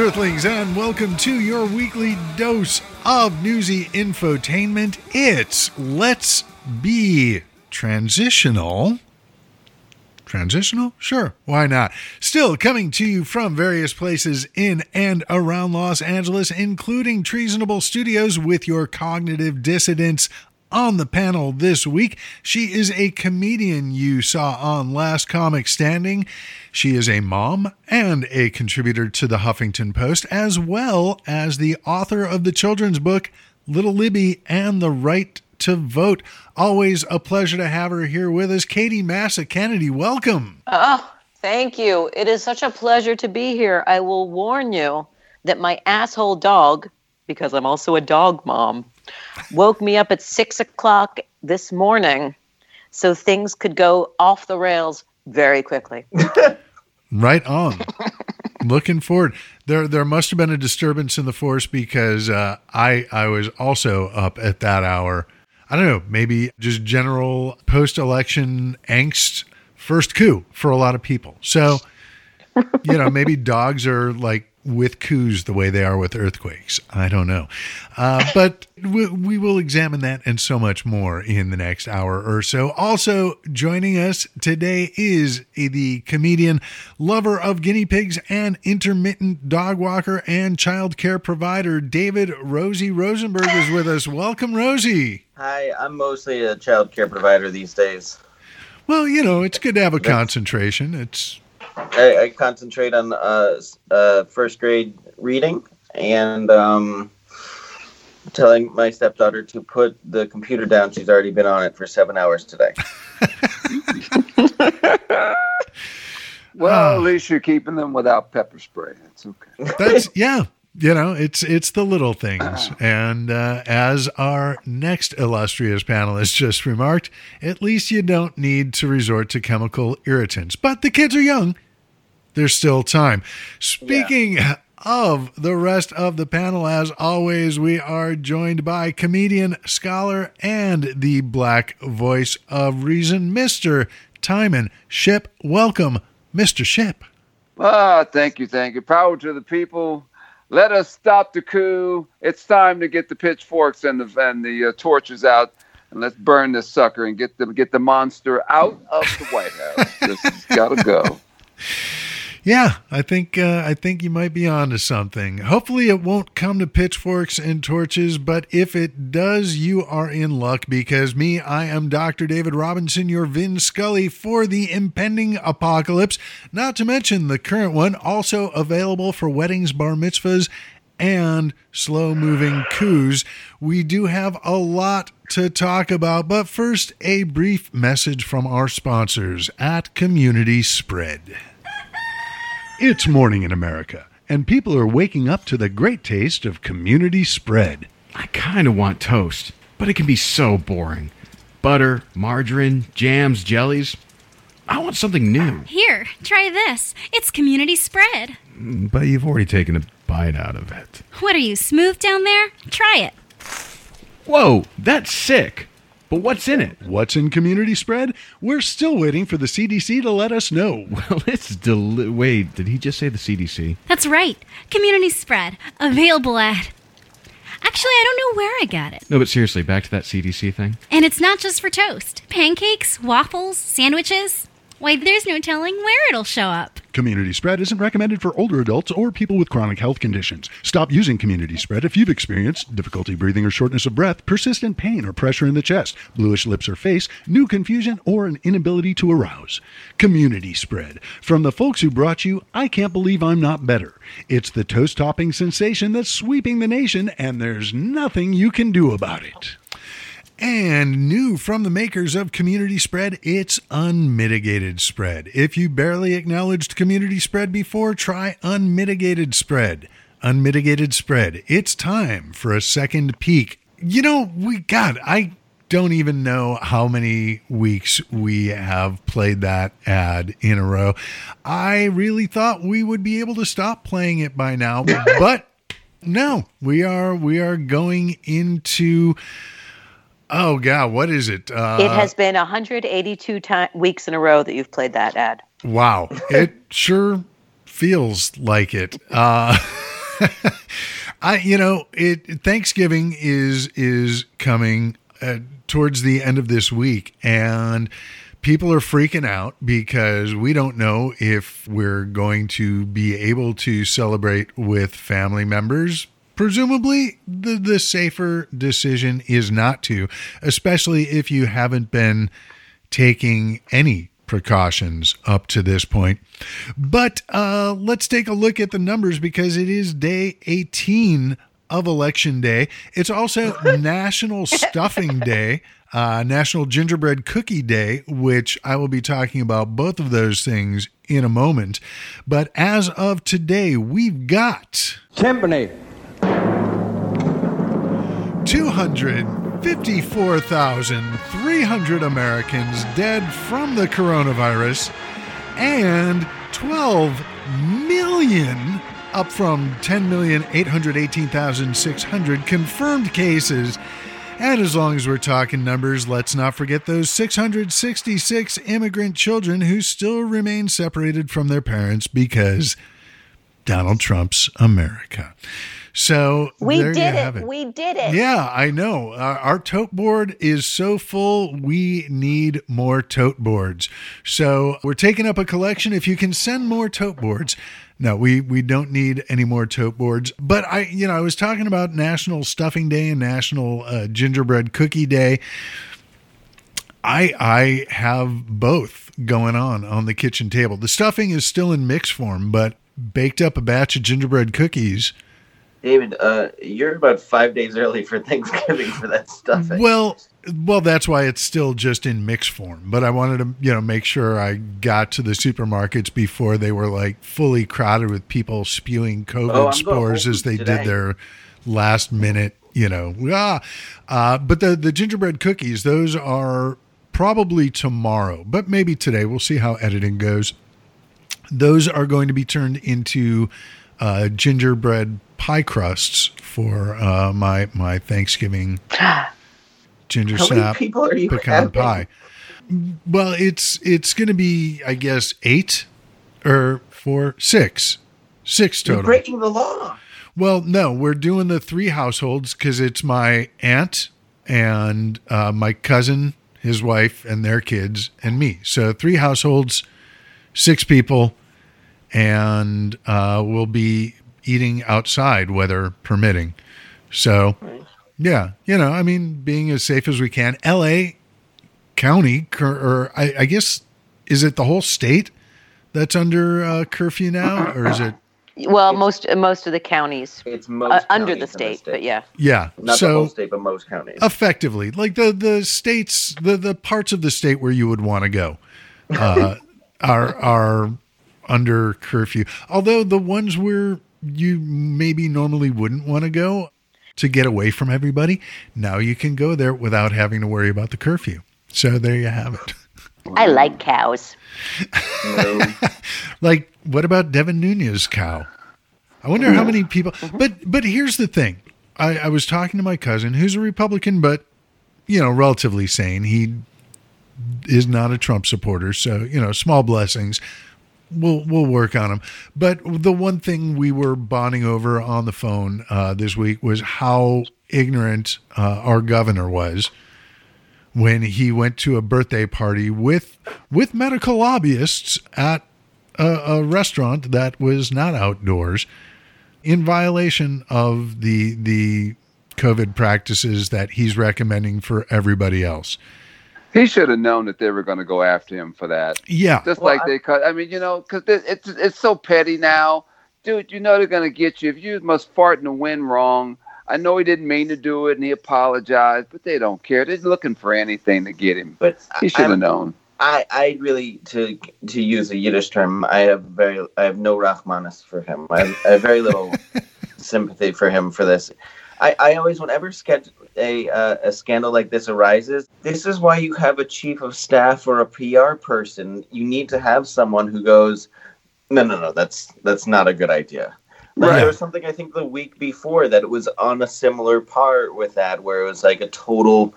Earthlings, and welcome to your weekly dose of newsy infotainment. It's Let's Be Transitional. Transitional? Sure, why not? Still coming to you from various places in and around Los Angeles, including Treasonable Studios with your cognitive dissidents on the panel this week. She is a comedian you saw on Last Comic Standing. She is a mom and a contributor to the Huffington Post, as well as the author of the children's book Little Libby and the Right to Vote. Always a pleasure to have her here with us. Katie Massa Kennedy, welcome. Oh, thank you. It is such a pleasure to be here. I will warn you that my asshole dog, because I'm also a dog mom, woke me up at six o'clock this morning so things could go off the rails very quickly. Right on. Looking forward. There, there must have been a disturbance in the force because uh, I, I was also up at that hour. I don't know, maybe just general post-election angst, first coup for a lot of people. So, you know, maybe dogs are like with coups the way they are with earthquakes. I don't know. Uh, but we, we, will examine that and so much more in the next hour or so. Also, joining us today is the comedian, lover of guinea pigs, and intermittent dog walker and child care provider, David Rosie Rosenberg, is with us. Welcome, Rosie. Hi, I'm mostly a child care provider these days. Well, you know, it's good to have a concentration. It's I, I concentrate on uh, uh, first grade reading and um, telling my stepdaughter to put the computer down. She's already been on it for seven hours today. well, at least you're keeping them without pepper spray. That's okay. That's yeah. You know, it's it's the little things, and uh, as our next illustrious panelist just remarked, at least you don't need to resort to chemical irritants. But the kids are young; there's still time. Speaking yeah. of the rest of the panel, as always, we are joined by comedian, scholar, and the black voice of reason, Mister Timon Ship. Welcome, Mister Ship. Ah, thank you, thank you. Power to the people let us stop the coup. It's time to get the pitchforks and the and the uh, torches out, and let's burn this sucker and get the get the monster out of the White House. this has got to go. Yeah, I think uh, I think you might be onto something. Hopefully, it won't come to pitchforks and torches, but if it does, you are in luck because me, I am Dr. David Robinson, your Vin Scully for the impending apocalypse. Not to mention the current one, also available for weddings, bar mitzvahs, and slow moving coups. We do have a lot to talk about, but first, a brief message from our sponsors at Community Spread. It's morning in America, and people are waking up to the great taste of community spread. I kind of want toast, but it can be so boring. Butter, margarine, jams, jellies. I want something new. Uh, here, try this. It's community spread. Mm, but you've already taken a bite out of it. What are you, smooth down there? Try it. Whoa, that's sick. But what's in it? What's in community spread? We're still waiting for the CDC to let us know. Well, it's deli- wait, did he just say the CDC? That's right. Community spread. Available at Actually, I don't know where I got it. No, but seriously, back to that CDC thing. And it's not just for toast. Pancakes, waffles, sandwiches. Why, there's no telling where it'll show up. Community spread isn't recommended for older adults or people with chronic health conditions. Stop using community spread if you've experienced difficulty breathing or shortness of breath, persistent pain or pressure in the chest, bluish lips or face, new confusion, or an inability to arouse. Community spread. From the folks who brought you I Can't Believe I'm Not Better. It's the toast topping sensation that's sweeping the nation, and there's nothing you can do about it. And new from the makers of Community Spread, it's Unmitigated Spread. If you barely acknowledged Community Spread before, try Unmitigated Spread. Unmitigated Spread. It's time for a second peek. You know, we, God, I don't even know how many weeks we have played that ad in a row. I really thought we would be able to stop playing it by now, but no, we are we are going into Oh God, what is it? Uh, it has been 182 time, weeks in a row that you've played that ad. Wow, it sure feels like it. Uh, I, you know, it Thanksgiving is is coming uh, towards the end of this week, and people are freaking out because we don't know if we're going to be able to celebrate with family members. Presumably, the the safer decision is not to, especially if you haven't been taking any precautions up to this point. But uh, let's take a look at the numbers because it is day 18 of Election Day. It's also National Stuffing Day, uh, National Gingerbread Cookie Day, which I will be talking about both of those things in a moment. But as of today, we've got Timpani. 254,300 Americans dead from the coronavirus and 12 million up from 10,818,600 confirmed cases. And as long as we're talking numbers, let's not forget those 666 immigrant children who still remain separated from their parents because Donald Trump's America. So We did it. it. We did it. Yeah, I know. Our, our tote board is so full, we need more tote boards. So we're taking up a collection. If you can send more tote boards, no, we we don't need any more tote boards. But I, you know, I was talking about National Stuffing Day and National uh, Gingerbread Cookie Day. I I have both going on on the kitchen table. The stuffing is still in mix form, but baked up a batch of gingerbread cookies. David, uh, you're about five days early for Thanksgiving for that stuff. Well, well, that's why it's still just in mix form. But I wanted to, you know, make sure I got to the supermarkets before they were like fully crowded with people spewing COVID Oh, spores as they Foods did their last minute, you know. Ah. Uh, but the the gingerbread cookies, those are probably tomorrow, but maybe today. We'll see how editing goes. Those are going to be turned into uh, gingerbread pie crusts for uh, my my Thanksgiving ginger How many snap people are you pecan pie. Well, it's it's going to be, I guess, eight or four, six, six You're total. breaking the law. Well, no, we're doing the three households because it's my aunt and uh, my cousin, his wife, and their kids, and me. So three households, six people, and uh, we'll be eating outside, weather permitting. So, yeah, you know, I mean, being as safe as we can. L.A. County, cur- or I, I guess, is it the whole state that's under uh, curfew now, or is it? Well, most most of the counties It's most uh, under counties the state, but yeah. Yeah. Not so the whole state, but most counties. effectively like the the states the the parts of the state where you would want to go uh are are under curfew. Although the ones where you maybe normally wouldn't want to go to get away from everybody now you can go there without having to worry about the curfew. So there you have it. I like cows. Like what about Devin Nunes cow? I wonder how many people mm-hmm. but but here's the thing. I, I was talking to my cousin who's a republican but you know relatively sane. He is not a trump supporter so you know small blessings we'll we'll work on them but the one thing we were bonding over on the phone uh, this week was how ignorant uh, our governor was when he went to a birthday party with with medical lobbyists at a, a restaurant that was not outdoors in violation of the the COVID practices that he's recommending for everybody else. He should have known that they were going to go after him for that. Yeah. Just Well, like I- they cut. I mean, you know, because it's it's so petty now, dude. You know they're going to get you if you must fart in the wind wrong. I know he didn't mean to do it, and he apologized, but they don't care. They're looking for anything to get him. but He should have known. I, I really to to use a Yiddish term, I have very I have no Rahmanis for him. I have, I have very little sympathy for him for this. I, I always whenever a uh, a scandal like this arises, this is why you have a chief of staff or a PR person. You need to have someone who goes, no, no, no, that's that's not a good idea. Like, Right. There was something I think the week before that it was on a similar part with that, where it was like a total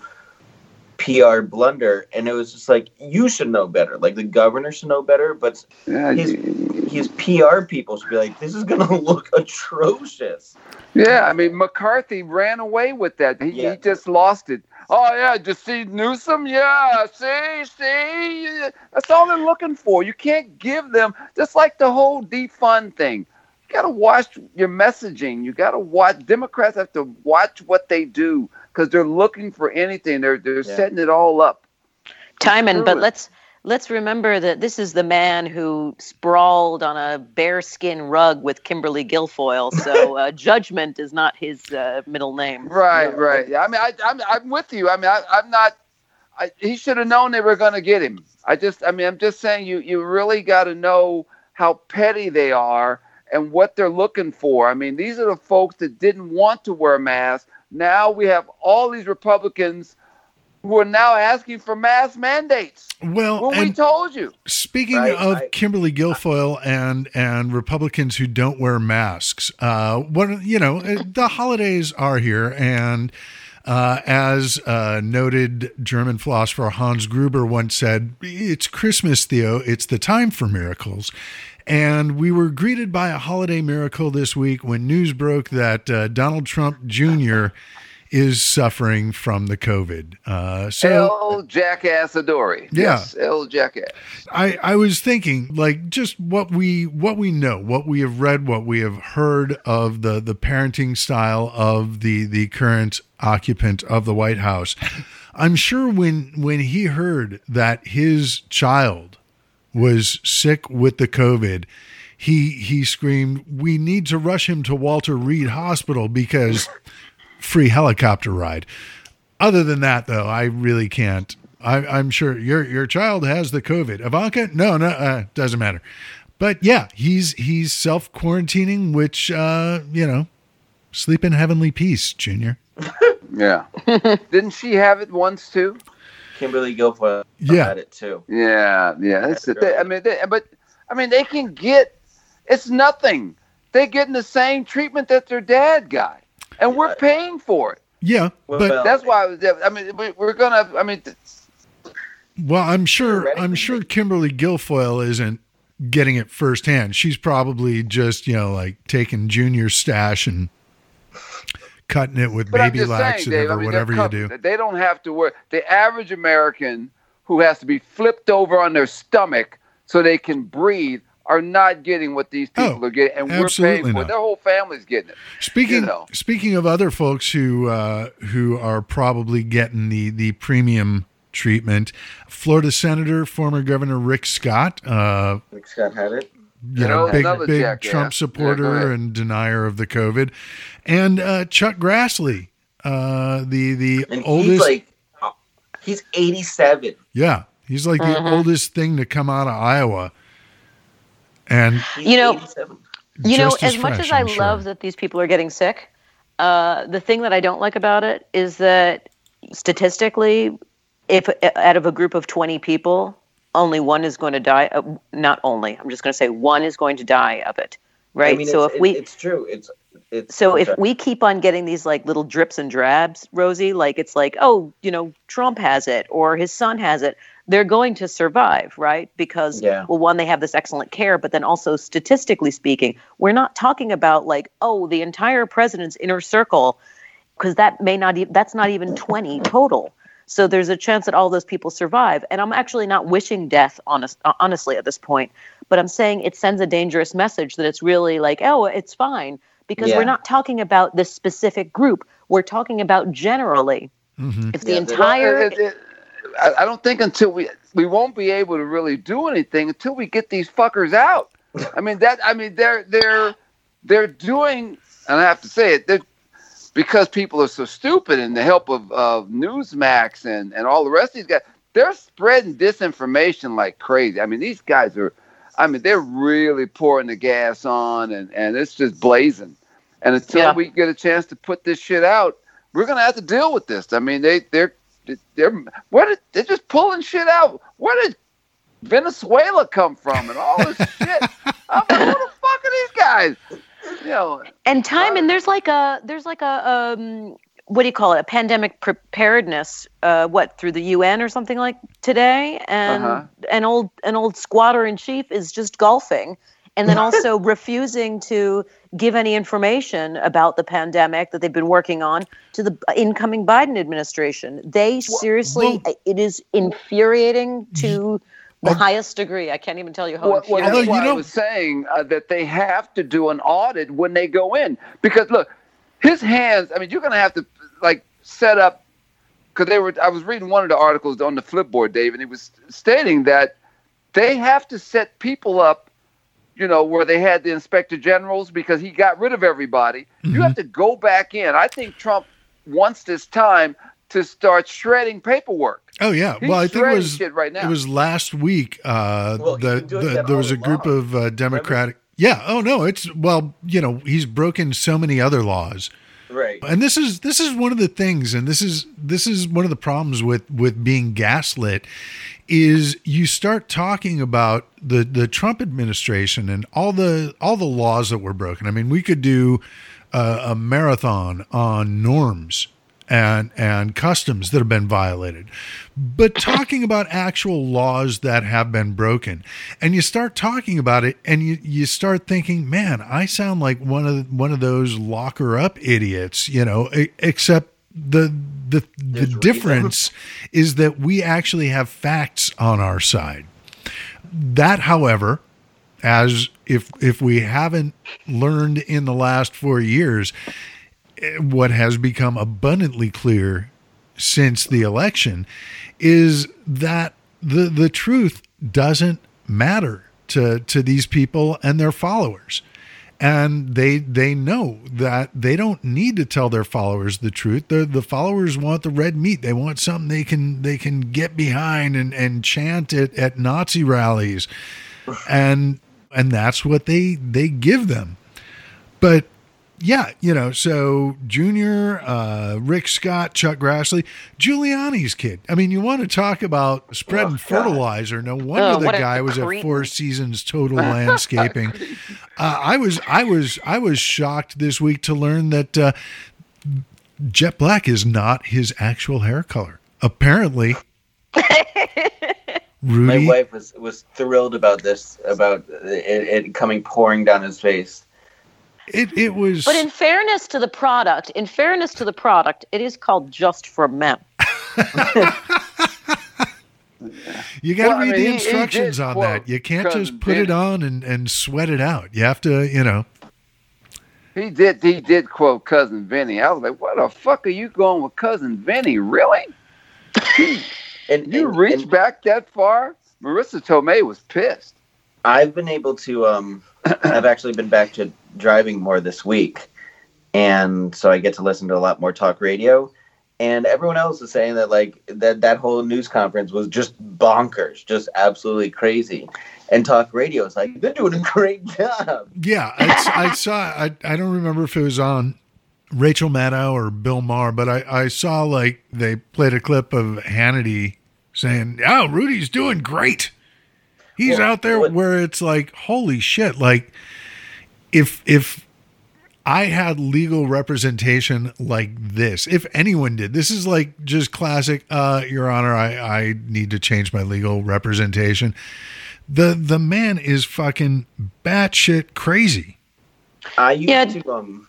PR blunder, and it was just like you should know better. Like the governor should know better, but Yeah, you- his PR people should be like, this is gonna look atrocious. Yeah, I mean McCarthy ran away with that. He, Yeah. he just lost it. Oh yeah, just see Newsom. Yeah, see, see, that's all they're looking for. You can't give them just like the whole defund thing. You got to watch your messaging. You got to watch. Democrats have to watch what they do because they're looking for anything. They're they're Yeah. setting it all up. Timon, but let's let's remember that this is the man who sprawled on a bearskin rug with Kimberly Guilfoyle. So uh, judgment is not his uh, middle name. Right, Yeah. right. Yeah, I mean, I, I'm I'm with you. I mean, I, I'm not. I, he should have known they were going to get him. I just, I mean, I'm just saying, you you really got to know how petty they are and what they're looking for. I mean, these are the folks that didn't want to wear masks. Now we have all these Republicans who are now asking for mass mandates. Well, Well, we told you. speaking Right, of I- Kimberly Guilfoyle and and Republicans who don't wear masks, uh, what you know, uh, the holidays are here, and uh, as uh, noted German philosopher Hans Gruber once said, "It's Christmas, Theo. It's the time for miracles." And we were greeted by a holiday miracle this week when news broke that uh, Donald Trump Jr. is suffering from the COVID. Uh, so El Jackass Adori. Yeah. Yes, El Jackass. I, I was thinking like just what we what we know, what we have read, what we have heard of the the parenting style of the the current occupant of the White House. I'm sure when when he heard that his child was sick with the COVID, he he screamed, "We need to rush him to Walter Reed Hospital because free helicopter ride." Other than that, though, I really can't. I, I'm sure your your child has the COVID. Ivanka, no, no, uh, doesn't matter. But yeah, he's he's self quarantining, which uh, you know, sleep in heavenly peace, Junior. Yeah. Didn't she have it once too? Kimberly Guilfoyle Yeah. had it too. Yeah, yeah. That's the That's. I mean, they, but I mean, they can get. It's nothing. They're getting the same treatment that their dad got, and we're paying for it. Yeah, Well, but That's why. I, was, I mean, we, we're gonna. I mean, well, I'm sure I'm sure Kimberly Guilfoyle isn't getting it firsthand. She's probably just you know like taking Junior's stash and cutting it with but baby just saying, laxative Dave. I or mean, whatever they're you do. They don't have to work. The average American who has to be flipped over on their stomach so they can breathe are not getting what these people Oh, are getting, and we're paying for not. it. Their whole family's getting it. Speaking you know. speaking of other folks who uh, who are probably getting the the premium treatment, Florida Senator, former Governor Rick Scott, uh, I think Scott had it. You You know, know, big big jackass. Trump Yeah, supporter ahead. and denier of the COVID, and uh, Chuck Grassley, uh, the the And oldest, he's like, he's 87. yeah, he's like Mhm. the oldest thing to come out of Iowa, and You know, You know, just as much fresh, as I I'm sure. love that these people are getting sick, uh, the thing that I don't like about it is that statistically, if out of a group of 20 people, only one is going to die. Uh, not only, I'm just going to say one is going to die of it. Right. I mean, so if we, it's true. It's it's so if we keep on getting these like little drips and drabs, Rosie, like it's like, oh, you know, Trump has it or his son has it, they're going to survive, right? Because Yeah. well, one, they have this excellent care, but then also statistically speaking, we're not talking about like, oh, the entire president's inner circle, because that may not e- that's not even 20 total. So there's a chance that all those people survive. And I'm actually not wishing death honest, uh, honestly at this point, but I'm saying it sends a dangerous message that it's really like, oh, it's fine because Yeah. we're not talking about this specific group. We're talking about generally. Mhm. If the Yeah, the- entire Well, it- it- I, I don't think until we we won't be able to really do anything until we get these fuckers out. I mean that. I mean they're they're they're doing, and I have to say it. They're, because people are so stupid, and the help of, of Newsmax and, and all the rest of these guys, they're spreading disinformation like crazy. I mean, these guys are, I mean, they're really pouring the gas on, and, and it's just blazing. And until Yeah. we get a chance to put this shit out, we're gonna have to deal with this. I mean, they they're they're where did they're just pulling shit out? Where did Venezuela come from and all this shit? I'm like, who the fuck are these guys? Know, and time and there's like a there's like a um what do you call it a pandemic preparedness uh what through the UN or something like today and Uh-huh. an old an old squatter in chief is just golfing and then also refusing to give any information about the pandemic that they've been working on to the incoming Biden administration. They seriously, well- it is infuriating to the highest degree. I can't even tell you how. Well, well, infuriating. Although, you why I know- was saying uh, that they have to do an audit when they go in because look, his hands. I mean, you're going to have to like set up because they were. I was reading one of the articles on the Flipboard, Dave, and he was stating that they have to set people up. You know where they had the inspector generals because he got rid of everybody. You have to go back in. I think Trump wants this time to start shredding paperwork. Oh yeah. He's well, I think it was shit right now. it was last week. Uh, Well, the, the, that there was a group along. of uh, Democratic. Yeah. Oh no. It's well, you know, he's broken so many other laws, Right. and this is this is one of the things, and this is this is one of the problems with with being gaslit, is you start talking about the the Trump administration and all the all the laws that were broken. I mean, we could do uh, a marathon on norms and and customs that have been violated but talking about actual laws that have been broken and you start talking about it and you you start thinking man i sound like one of one of those locker up idiots you know except the the the There's reason. difference is that we actually have facts on our side that however as if if we haven't learned in the last 4 years what has become abundantly clear since the election is that the the truth doesn't matter to to these people and their followers. And they they know that they don't need to tell their followers the truth. The the followers want the red meat. They want something they can they can get behind and and chant it at Nazi rallies. And and that's what they they give them. But yeah, you know, so Junior, uh, Rick Scott, Chuck Grassley, Giuliani's kid. I mean, you want to talk about spreading Oh, fertilizer. No wonder Oh, the what a guy was at. Four Seasons Total Landscaping. uh, I was, I was, I was shocked this week to learn that uh, jet black is not his actual hair color. Apparently, Rudy, My wife was was thrilled about this, about it, it coming pouring down his face. It, it was. But in fairness to the product, in fairness to the product, it is called just for men. You got to Well, I read mean, the he- he instructions did on quote that. You can't just put it on and, and sweat it out. You have to, you know. He did. He did quote cousin Vinny. I was like, "What the fuck are you going with cousin Vinny? Really? And You and- reached and back that far?" Marisa Tomei was pissed. I've been able to. Um, I've actually been back to driving more this week, and so I get to listen to a lot more talk radio. And everyone else is saying that like that that whole news conference was just bonkers, just absolutely crazy. And talk radio is like they're doing a great job. Yeah, I, I saw. I, I don't remember if it was on Rachel Maddow or Bill Maher, but I, I saw like they played a clip of Hannity saying, "Oh, Rudy's doing great. He's Well, out there." what- where it's like, holy shit! Like, if if I had legal representation like this, if anyone did, this is like just classic. Uh, Your Honor, I I need to change my legal representation. The the man is fucking batshit crazy. I used Yeah. to um.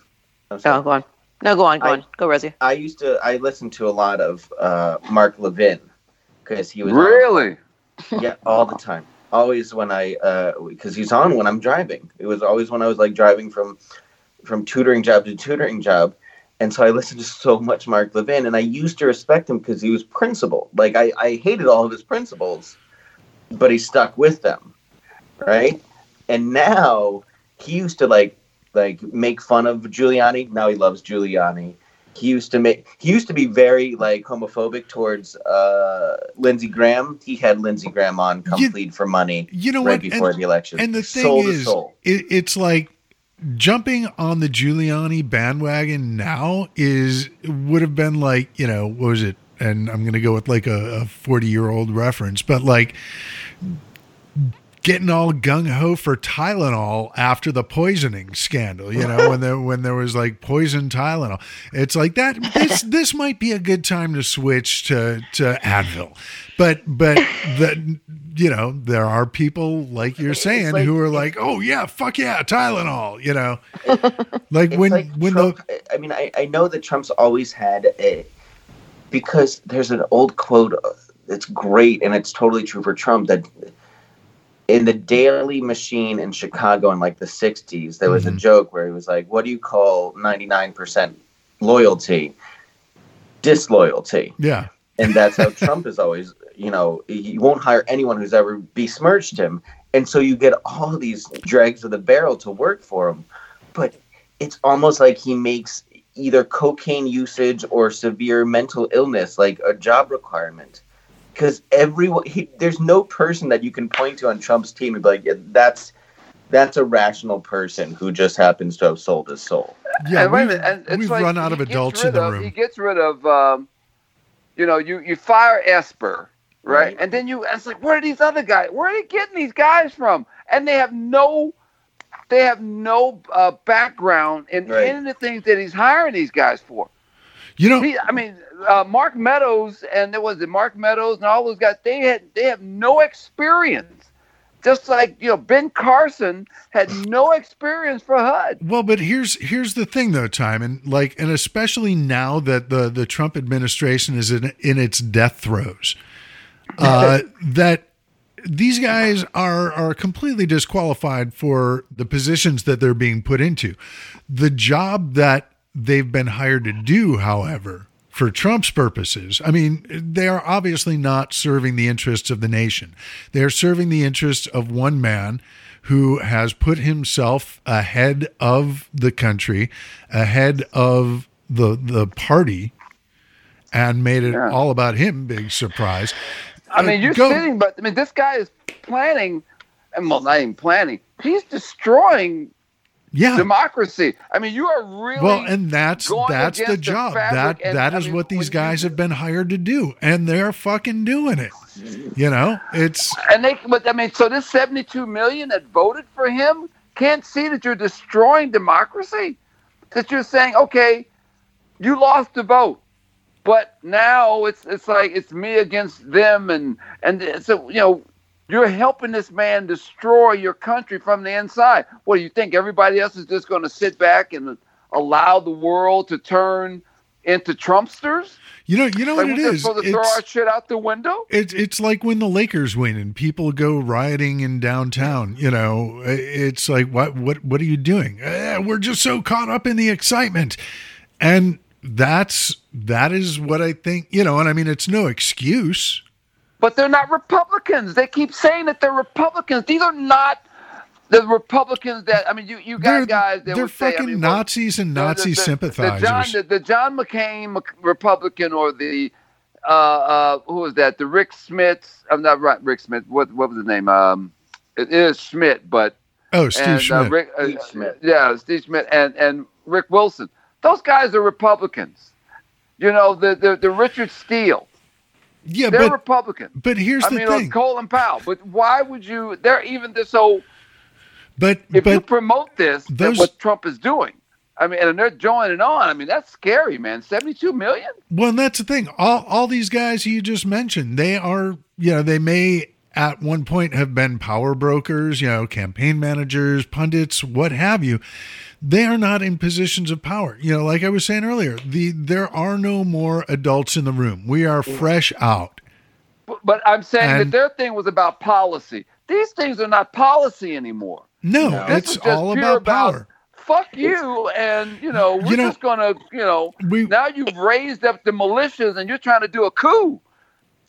I'm. Oh, go on. No, go on, go I- on. Go, Rosie. I used to. I listened to a lot of uh, Mark Levin because he was on- Really? yeah, all the time. Always when I, uh, because he's on when I'm driving. It was always when I was like driving from, from tutoring job to tutoring job, and so I listened to so much Mark Levin, and I used to respect him because he was principled. Like I, I hated all of his principles, but he stuck with them, right? And now he used to like, like make fun of Giuliani. Now he loves Giuliani he used to make he used to be very like homophobic towards uh Lindsey Graham. He had Lindsey Graham on come You- plead for money You know right what? before And, the election. and the thing soul is, it, it's like jumping on the Giuliani bandwagon now is would have been like you know what was it? And I'm going to go with like a 40 year old reference, but like getting all gung ho for Tylenol after the poisoning scandal. You know, when there when there was like poison Tylenol, it's like that. This this might be a good time to switch to to Advil, but but the you know there are people like you're saying like- who are like, oh yeah, fuck yeah, Tylenol. You know, like when like when Trump, the I mean, I, I know that Trump's always had a because there's an old quote uh, that's great and it's totally true for Trump that in the Daley Machine in Chicago in like the 60s, there was a Mhm. joke where he was like, What do you call 99% loyalty? Disloyalty. yeah And that's how Trump is always, you know, he won't hire anyone who's ever besmirched him. And so you get all these dregs of the barrel to work for him. But it's almost like he makes either cocaine usage or severe mental illness like a job requirement. Because everyone, he, there's no person that you can point to on Trump's team and be like, yeah, that's that's a rational person who just happens to have sold his soul. yeah and we've, minute, and it's we've like run out of adults in the of- He gets rid of, um, you know, you you fire Esper, right? Right. And then you, it's like, where are these other guys? Where are they getting these guys from? And they have no, they have no uh, background in Right. any of the things that he's hiring these guys for. You know, He, I mean, uh, Mark Meadows and there was it Mark Meadows and all those guys. They had they have no experience. Just like you know, Ben Carson had no experience for HUD. Well, but here's here's the thing though, time and like and especially now that the the Trump administration is in in its death throes, uh, that these guys are are completely disqualified for the positions that they're being put into. The job that they've been hired to do, however, for Trump's purposes, I mean, they are obviously not serving the interests of the nation. They are serving the interests of one man who has put himself ahead of the country, ahead of the the party, and made it Yeah. all about him. Big surprise. I mean, uh, you're Go- sitting, but I mean, this guy is planning, and well, not even planning. He's destroying Yeah. democracy. I mean, you are really Well, and that's that's the against the job. that and, that I is mean, what these guys have been hired to do, and they're fucking doing it. You know, it's and they. But I mean, so this 72 million that voted for him can't see that you're destroying democracy. That you're saying, okay, you lost the vote, but now it's it's like it's me against them, and and so you know. You're helping this man destroy your country from the inside. What do you think? Everybody else is just going to sit back and allow the world to turn into Trumpsters? you know you know Like what it is. supposed to throw our shit out the window? it's it's like when the Lakers win and people go rioting in downtown. You know, it's like what what what are you doing? Eh, we're just so caught up in the excitement, and that's that is what I think. You know, and I mean it's no excuse. But they're not Republicans. They keep saying that they're Republicans. These are not the Republicans that I mean. You you got They're, guys that they're would say, I fucking mean, well, Nazis and the- the- Nazi the- sympathizers. The John, the, the John McCain Republican or the uh, uh, who was that? The Rick Smith. I'm not right. Rick Smith. What what was his name? Um, it is Schmidt, but oh, Steve and Schmidt. Uh, Rick, uh, Steve Schmidt. Yeah, Steve Schmidt and and Rick Wilson. Those guys are Republicans. You know the the, the Richard Steele. Yeah, They're but Republicans. but here's the thing. I the mean, thing. Colin Powell. But why would you? They're even this. So But if you promote this, those- what Trump is doing, I mean, and they're joining on. I mean, that's scary, man. Seventy-two million. well, and that's the thing. All all these guys you just mentioned, they are you know they may at one point have been power brokers, you know, campaign managers, pundits, what have you. They are not in positions of power. You know, like I was saying earlier, the there are no more adults in the room. We are fresh out. But, but I'm saying And- that their thing was about policy. These things are not policy anymore. No, No. It's all about about- power. Fuck you, and you know we're You know- just gonna, you know, We now you've raised up the militias and you're trying to do a coup.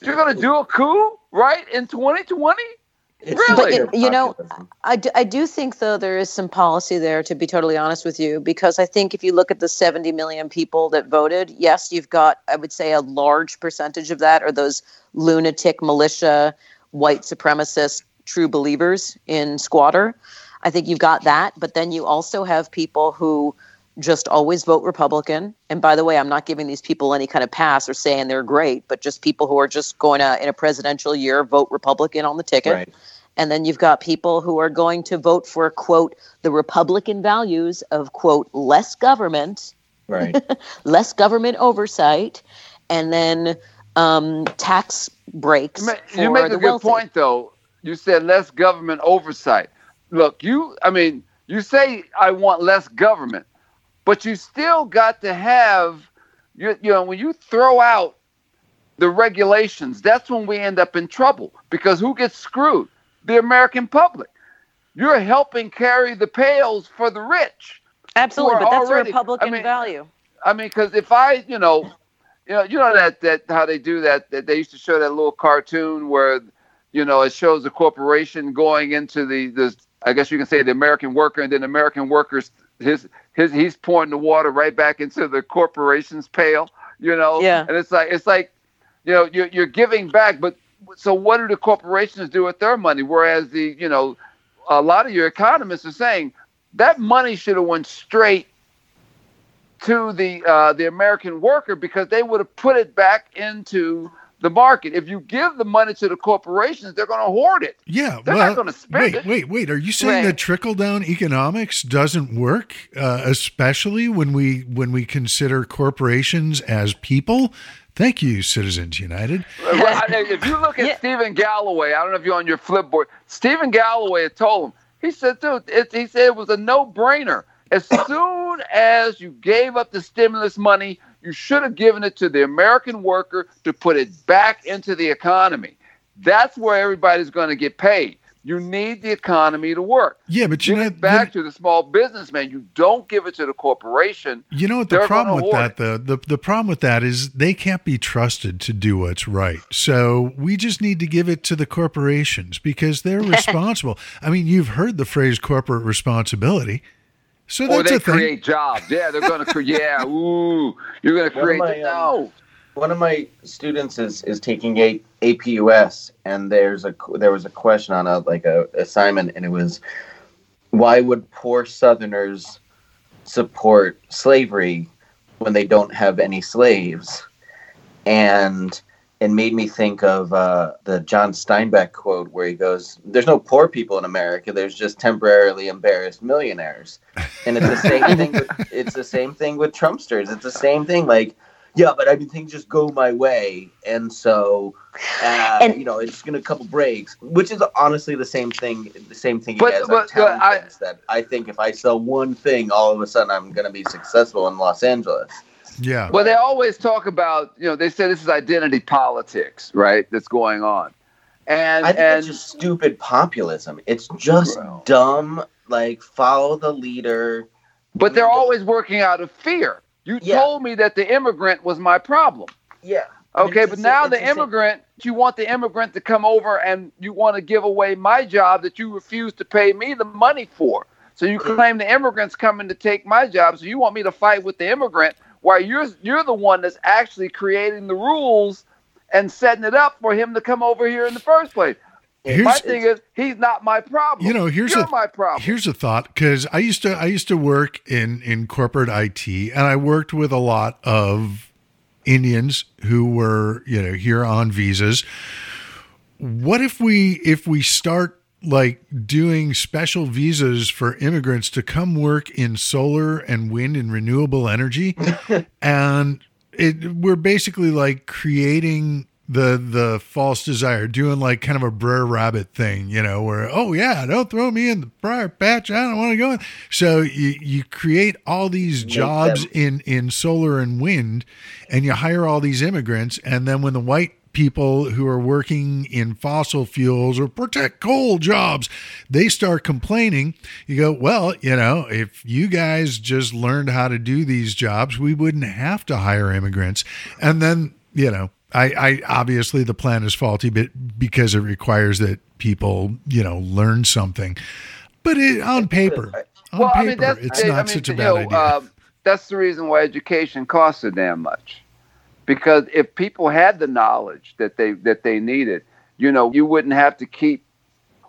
You're gonna do a coup, right, in 2020? Really? sheer But, you know. I do, I do think, though, there is some policy there, to be totally honest with you, because I think if you look at the 70 million people that voted, yes, you've got, I would say, a large percentage of that are those lunatic militia, white supremacist, true believers in squatter. I think you've got that. But then you also have people who just always vote Republican. And by the way, I'm not giving these people any kind of pass or saying they're great, but just people who are just going to, in a presidential year, vote Republican on the ticket Right. And then you've got people who are going to vote for, quote, the Republican values of, quote, less government, Right. less government oversight, and then um, tax breaks. You ma- for you make a good wealthy. point, though. You said less government oversight. Look, you, I mean, you say I want less government, but you still got to have, you, you know, when you throw out the regulations, that's when we end up in trouble because who gets screwed? The American public. You're helping carry the pails for the rich. Absolutely, but that's already- a Republican I mean, value. I mean, because if I, you know, you know, you know that that how they do that. That they used to show that little cartoon where, you know, it shows the corporation going into the the. I guess you can say the American worker, and then American workers his his he's pouring the water right back into the corporation's pail. You know, Yeah. and it's like it's like, you know, you're you're giving back, but so what do the corporations do with their money? Whereas the you know, a lot of your economists are saying that money should have went straight to the uh, the American worker because they would have put it back into the market. If you give the money to the corporations, they're going to hoard it. Yeah, They're well, not going to spend wait, it. wait, wait. Are you saying Right. that trickle down economics doesn't work, uh, especially when we when we consider corporations as people? Thank you, Citizens United. Well, I- if you look at Yeah. Stephen Galloway, I don't know if you're on your flipboard. Stephen Galloway had told him. He said, "Dude, it, he said it was a no-brainer. As soon as you gave up the stimulus money, you should have given it to the American worker to put it back into the economy. That's where everybody's going to get paid. You need the economy to work. Yeah, but you Give know, it back to the small businessman. You don't give it to the corporation. You know what the problem with that though the the problem with that is they can't be trusted to do what's right. So we just need to give it to the corporations because they're responsible. I mean, you've heard the phrase corporate responsibility. So Or they a thing. create jobs. Yeah, they're going to create. Yeah, ooh, you're going to create. my, um, One of my students is is taking a APUSH, and there's a there was a question on a like a assignment, and it was why would poor Southerners support slavery when they don't have any slaves? And it made me think of uh, the John Steinbeck quote where he goes, "There's no poor people in America. There's just temporarily embarrassed millionaires." And it's the same thing. With, it's the same thing with Trumpsters. It's the same thing. Like, yeah, but I mean, things just go my way, and so uh, And- you know, it's gonna a couple breaks, which is honestly the same thing. The same thing But- as but, uh, I- that I think if I sell one thing, all of a sudden I'm gonna be successful in Los Angeles. Yeah. Well, they always talk about, you know, they say this is identity politics, right? That's going on, and I think and it's just stupid populism. It's just Well. dumb. Like follow the leader. but they're always working out of fear. You Yeah. told me that the immigrant was my problem. Yeah. Okay, it's but now the it's the same- immigrant, you want the immigrant to come over and you want to give away my job that you refuse to pay me the money for. So you mm-hmm. claim the immigrant's coming to take my job, so you want me to fight with the immigrant while you're you're the one that's actually creating the rules and setting it up for him to come over here in the first place. Here's- my thing is, he's not my problem. You know, here's you're a my problem. Here's a thought because I used to I used to work in in corporate IT and I worked with a lot of Indians who were you know here on visas. What if we if we start like doing special visas for immigrants to come work in solar and wind and renewable energy. And it we're basically like creating the the false desire doing like kind of a Brer Rabbit thing you know where oh yeah don't throw me in the briar patch. I don't want to go in. So you you create all these jobs in in solar and wind and you hire all these immigrants and then when the white people who are working in fossil fuels or protect coal jobs. They start complaining. You go well you know if you guys just learned how to do these jobs we wouldn't have to hire immigrants. And then you know i i obviously the plan is faulty but because it requires that people you know learn something. But it, on paper on well, paper I mean, it's I not mean, such a bad know, idea. um, that's the reason why education costs so damn much. Because if people had the knowledge that they that they needed, you know, you wouldn't have to keep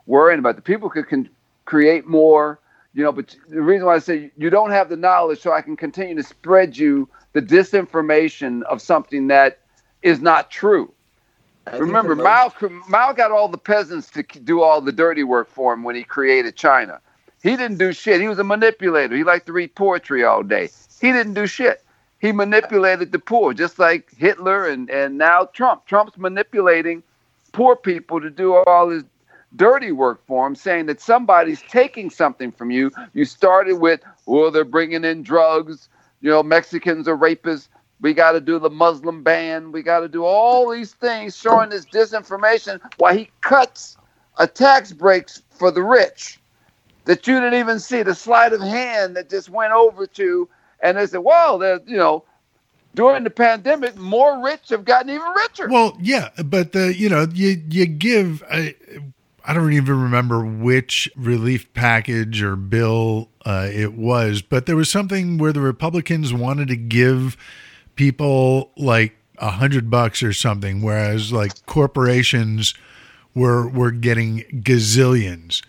worrying about it. The people could can create more, you know. But the reason why I say you don't have the knowledge, so I can continue to spread you the disinformation of something that is not true. I Remember, Mao, Mao got all the peasants to do all the dirty work for him when he created China. He didn't do shit. He was a manipulator. He liked to read poetry all day. He didn't do shit. He manipulated the poor, just like Hitler and, and now Trump. Trump's manipulating poor people to do all his dirty work for him, saying that somebody's taking something from you. You started with, well, they're bringing in drugs. You know, Mexicans are rapists. We got to do the Muslim ban. We got to do all these things, showing this disinformation while he cuts a tax breaks for the rich that you didn't even see the sleight of hand that just went over to, and they said, well, you know, during the pandemic, more rich have gotten even richer. Well, yeah, but the you know you you give I, I don't even remember which relief package or bill uh, it was, but there was something where the Republicans wanted to give people like a hundred bucks or something, whereas like corporations were were getting gazillions.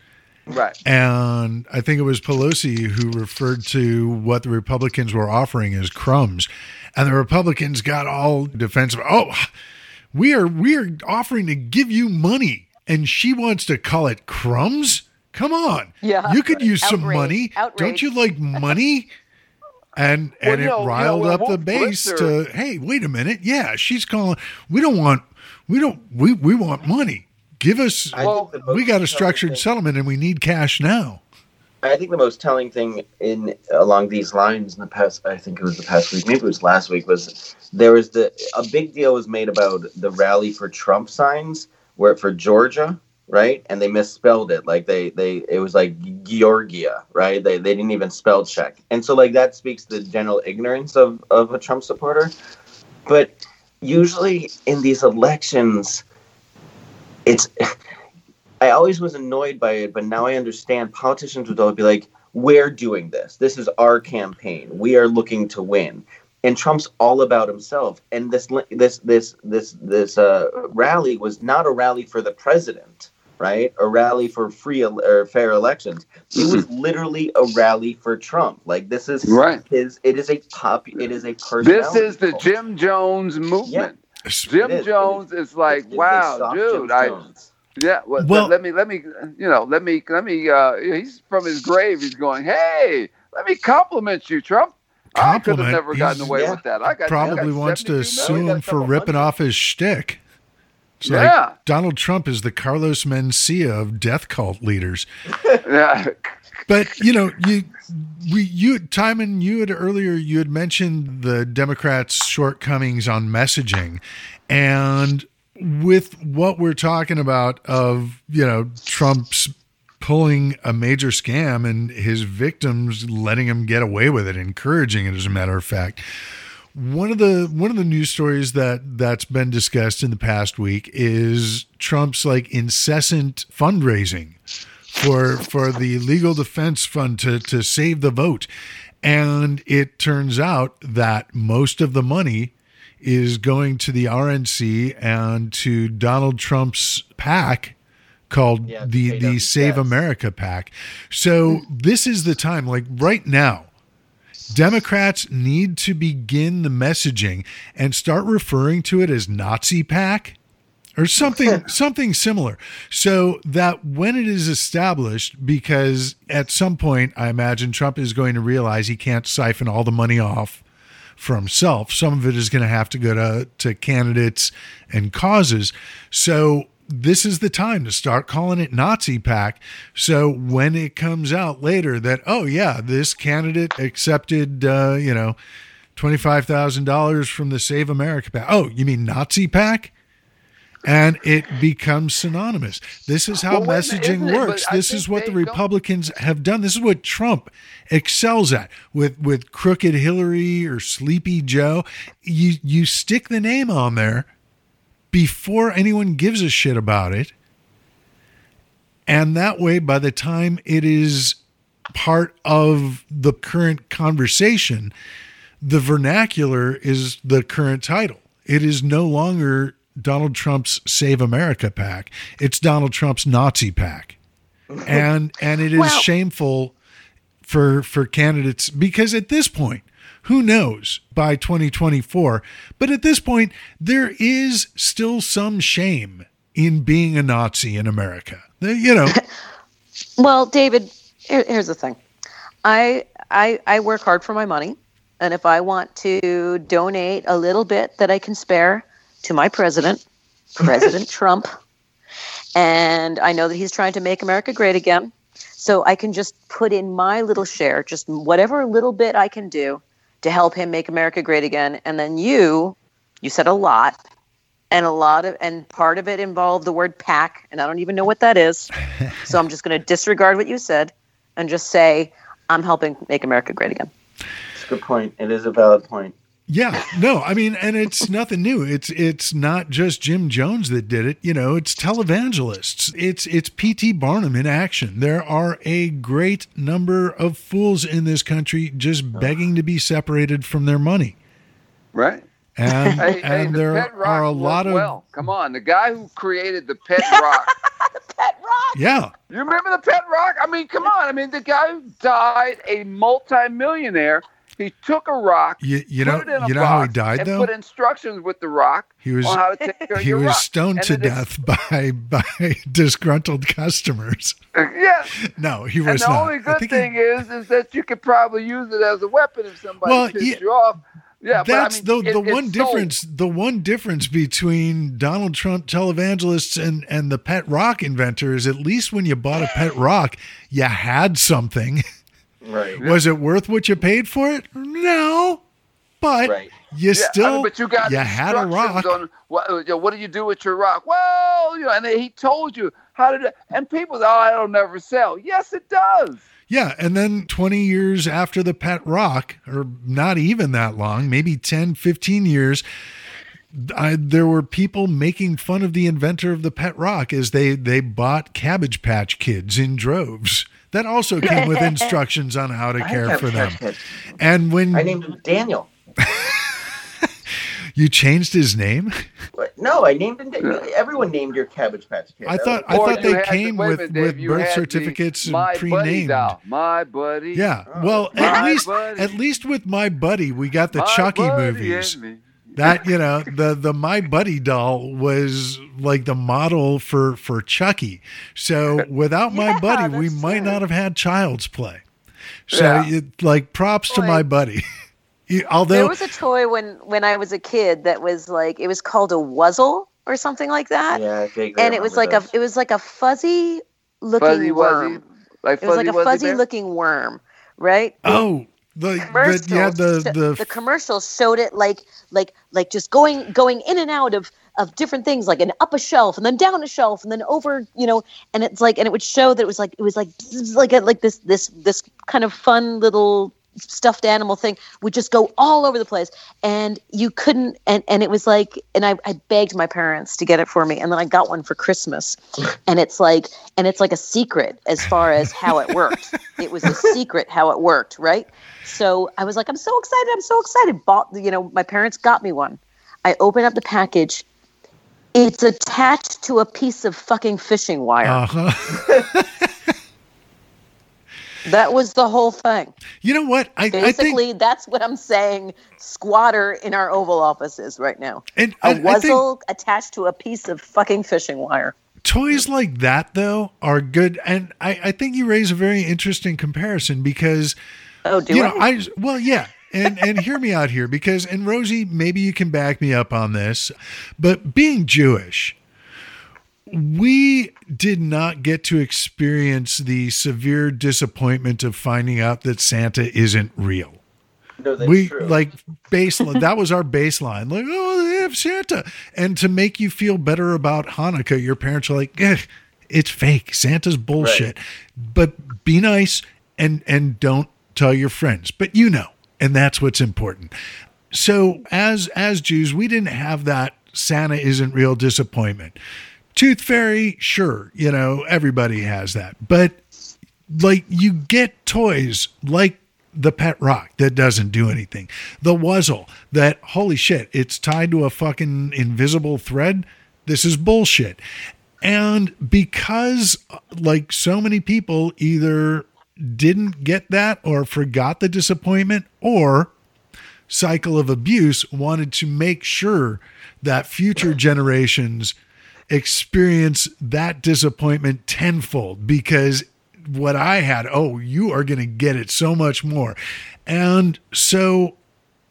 Right. And I think it was Pelosi who referred to what the Republicans were offering as crumbs. And the Republicans got all defensive. Oh, we are we are offering to give you money. And she wants to call it crumbs? Come on. Yeah. You could use some Outrage. money. Don't you like money? And Well, and you it riled when up the base to hey, wait a minute. Yeah, she's calling we don't want we don't we, we want money. Give us I Well, think the we got a structured settlement and we need cash now. I think the most telling thing in along these lines in the past, I think it was the past week, maybe it was last week, was there was the a big deal was made about the rally for Trump signs, where for Georgia, right? And they misspelled it, like they they it was like Georgia, right? They they didn't even spell check, and so like that speaks to the general ignorance of of a Trump supporter. But usually in these elections, it's I always was annoyed by it, but now I understand. Politicians would always be like, "We're doing this. This is our campaign. We are looking to win." And Trump's all about himself. And this this this this this uh, rally was not a rally for the president, right? A rally for free or fair elections. It was literally a rally for Trump. Like this is Right. his. It is a pop. It is a person. This is the Jim Jones movement. Jim It is. Jones is like, It's wow, soft dude, I yeah. Well, Well- let me let me you know let me let me. uh He's from his grave. He's going, hey, let me compliment you, Trump. I could have never gotten He's- away Yeah. with that. I got I Probably got wants to 72 sue him for ripping off his shtick. It's Yeah. like Donald Trump is the Carlos Mencia of death cult leaders. Yeah. But you know, you we you Timon, you had earlier you had mentioned the Democrats' shortcomings on messaging, and with what we're talking about of you know Trump's pulling a major scam and his victims letting him get away with it, encouraging it as a matter of fact. One of the one of the news stories that that's been discussed in the past week is Trump's like incessant fundraising for for the legal defense fund to to save the vote and it turns out that most of the money is going to the RNC and to Donald Trump's PAC called Yeah, the the Save debts. America PAC. So this is the time like right now Democrats need to begin the messaging and start referring to it as Nazi PAC or something something similar. So that when it is established because at some point i imagine trump is going to realize he can't siphon all the money off for himself. Some of it is going to have to go to, to candidates and causes. So this is the time to start calling it nazi PAC so when it comes out later that oh yeah this candidate accepted uh, you know $25000 from the save america PAC oh you mean nazi PAC and it becomes synonymous. This is how Well, wait a minute, messaging isn't it? But works. This is what the don't- Republicans have done. This is what Trump excels at with with crooked Hillary or Sleepy Joe. You you stick the name on there before anyone gives a shit about it. And that way by the time it is part of the current conversation, the vernacular is the current title. It is no longer Donald Trump's Save America PAC. It's Donald Trump's Nazi PAC. And and it is Well- shameful for for candidates because at this point, Who knows by 2024? But at this point, there is still some shame in being a Nazi in America. You know, Well, David, here, here's the thing. I, I I work hard for my money, and if I want to donate a little bit that I can spare to my president, President Trump, and I know that he's trying to make America great again, so I can just put in my little share, just whatever little bit I can do to help him make America great again, and then you, you said a lot. And a lot of, and part of it involved the word PAC, and I don't even know what that is. So I'm just going to disregard what you said and just say, I'm helping make America great again. It's a good point. It is a valid point. Yeah, no, I mean, and it's nothing new. It's it's not just Jim Jones that did it. You know, it's televangelists. It's it's P.T. Barnum in action. There are a great number of fools in this country just begging to be separated from their money, Right. and Hey, hey, and the there pet are a lot of well. Come on, the guy who created the pet rock. Pet rock. yeah. You remember the pet rock? I mean, come on. I mean, the guy who died a multimillionaire. He took a rock. You, you know put it in a you know how he died and though. Put instructions with the rock He was on how to take care he was rock. stoned And to it is- death by by disgruntled customers. Uh, yeah. No, he And was the not. only good think he- thing is, is that you could probably use it as a weapon if somebody Well, pissed yeah, you off. Yeah, That's but I mean, the it- the one sold. difference. The one difference between Donald Trump televangelists and and the pet rock inventor is at least when you bought a pet rock, you had something. Right. Was it worth what you paid for it? No, but Right. you Yeah, I still mean, but you got you had a rock. on what, you know, what do you do with your rock? Well, you know, and he told you how to. do And people, oh, it'll never sell. Yes, it does. Yeah, and then 20 years after the pet rock, or not even that long, maybe 10, 15 years, I, there were people making fun of the inventor of the pet rock as they, they bought Cabbage Patch Kids in droves. That also came with instructions on how to care for them. Cabbage And when I named him Daniel. you changed his name, What? No, I named him. Dan- Everyone named your Cabbage Patch Kid. I thought I thought they had the- came with, minute, Dave, with birth had the certificates and My Buddy pre-named. doll. My buddy. Yeah, Oh. well, at My least buddy. at least with my buddy, we got the My Chucky buddy movies. And me. that you know the the my buddy doll was like the model for for chucky so without my Yeah, buddy we that's might true. not have had child's play so Yeah. it, like props to my buddy You- There was a toy when when I was a kid that was like it was called a wuzzle or something like that, Yeah, I vaguely and it was like remember a it was like a fuzzy looking Fuzzy worm. Wuzzy. Like It was like Fuzzy a Wuzzy fuzzy Bear? looking worm, right? oh the, the commercials. yeah the the, the commercials showed it like like like just going going in and out of of different things like an up a shelf and then down a shelf and then over you know and it's like and it would show that it was like it was like like a, like this this this kind of fun little stuffed animal thing would just go all over the place and you couldn't and and it was like and I, I begged my parents to get it for me and then I got one for Christmas and it's like and it's like a secret as far as how it worked it was a secret how it worked right so I was like, I'm so excited. I'm so excited. Bought, you know, my parents got me one. I open up the package. It's attached to a piece of fucking fishing wire. uh-huh. that was the whole thing. you know what i, I think Basically, that's what I'm saying. Squatter in our Oval Office is right now. and, A and I think wuzzle attached to a piece of fucking fishing wire. toys like that though are good and I, I think you raise a very interesting comparison because Oh, do you I? know, I well, yeah, and and hear me out here because and Rosie, maybe you can back me up on this, but being Jewish, we did not get to experience the severe disappointment of finding out that Santa isn't real. No, that's we true. like baseline. that was our baseline. Like, oh, they have Santa, and to make you feel better about Hanukkah, your parents are like, eh, it's fake. Santa's bullshit. But be nice and and don't tell your friends. But you know, and that's what's important. So as as Jews, we didn't have that Santa isn't real disappointment. Tooth Fairy, sure, you know, everybody has that. But like you get toys like the pet rock that doesn't do anything. The wuzzle that holy shit, it's tied to a fucking invisible thread. This is bullshit. And because like so many people either didn't get that or forgot the disappointment or cycle of abuse wanted to make sure that future generations experience that disappointment tenfold because what I had, oh, you are going to get it so much more. And so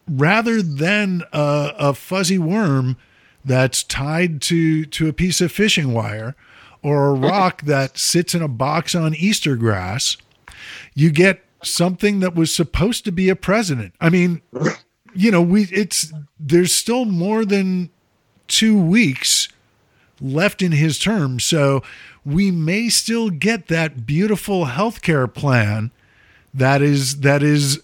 rather than a, a fuzzy worm that's tied to, to a piece of fishing wire or a rock that sits in a box on Easter grass, you get something that was supposed to be a president. I mean, you know, we it's there's still more than two weeks left in his term. So we may still get that beautiful healthcare plan that is that is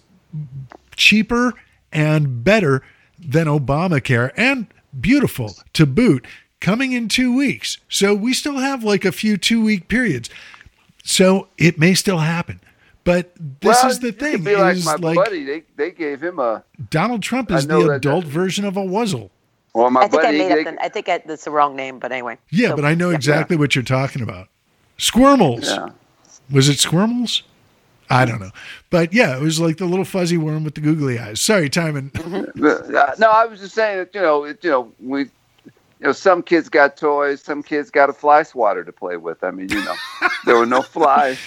cheaper and better than Obamacare and beautiful to boot coming in 2 weeks. So we still have like a few 2 week periods. So it may still happen. But this Well, is the thing Be like my like buddy. They they gave him a. Donald Trump is the adult version of a wuzzle. Well, my I think I made they, up. The, I think I, that's the wrong name, but anyway. Yeah, So, but I know yeah. exactly what you're talking about. Squirmles. yeah. Was it Squirmles? I don't know. But yeah, it was like the little fuzzy worm with the googly eyes. Sorry, Timon. Uh, No, I was just saying that you know, it, you know, we, you know, some kids got toys, some kids got a fly swatter to play with. I mean, you know, there were no flies.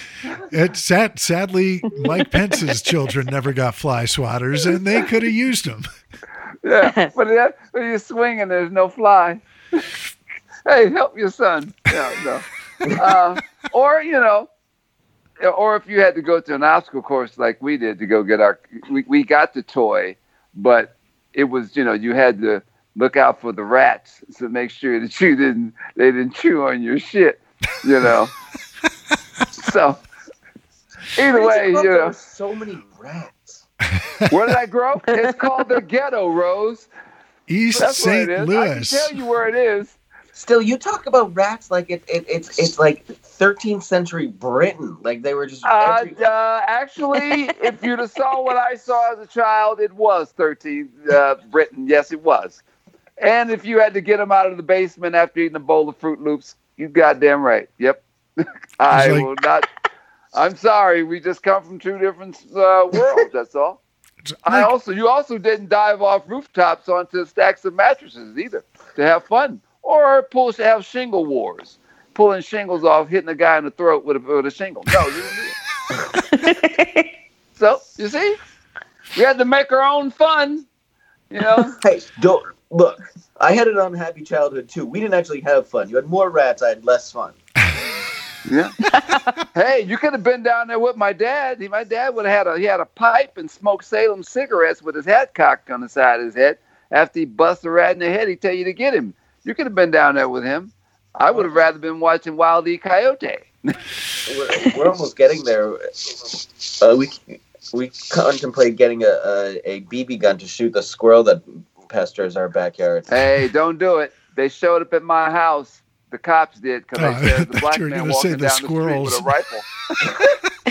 It sad, sadly, Mike Pence's children never got fly swatters, and they could have used them. Yeah, but that, when you swing and there's no fly. hey, help your son. Yeah, no. Uh, or you know, or if you had to go to an obstacle course like we did to go get our, we, we got the toy, but it was you know you had to look out for the rats to make sure that you didn't they didn't chew on your shit, you know. so either way, you There know, were so many rats. Where did I grow? It's called the ghetto, Rose. East That's where St. it is. Louis. I can tell you where it is. Still, you talk about rats like it, it it's it's like 13th century Britain. Like they were just. Uh, uh, actually, if you'd have saw what I saw as a child, it was 13th uh, Britain. Yes, it was. And if you had to get them out of the basement after eating a bowl of Froot Loops, you goddamn right. Yep. I like- will not. I'm sorry. We just come from two different uh, worlds. That's all. I also, you also didn't dive off rooftops onto stacks of mattresses either to have fun or pull to have shingle wars, pulling shingles off, hitting a guy in the throat with a, with a shingle. No, you didn't do it. so you see, we had to make our own fun. You know, Hey, don't look. I had an unhappy childhood too. We didn't actually have fun. You had more rats. I had less fun. Yeah. hey, you could have been down there with my dad. He, my dad would have had a he had a pipe and smoked Salem cigarettes with his hat cocked on the side of his head. After he busts a rat in the head, he'd tell you to get him. You could have been down there with him. I would have rather been watching Wile E. Coyote. We're, we're almost getting there. Uh, we we contemplate getting a, a a BB gun to shoot the squirrel that pesters our backyard. Hey, don't do it. They showed up at my house. The cops did because Oh, they said I the black you were man gonna say walking the down the street with squirrels. a rifle.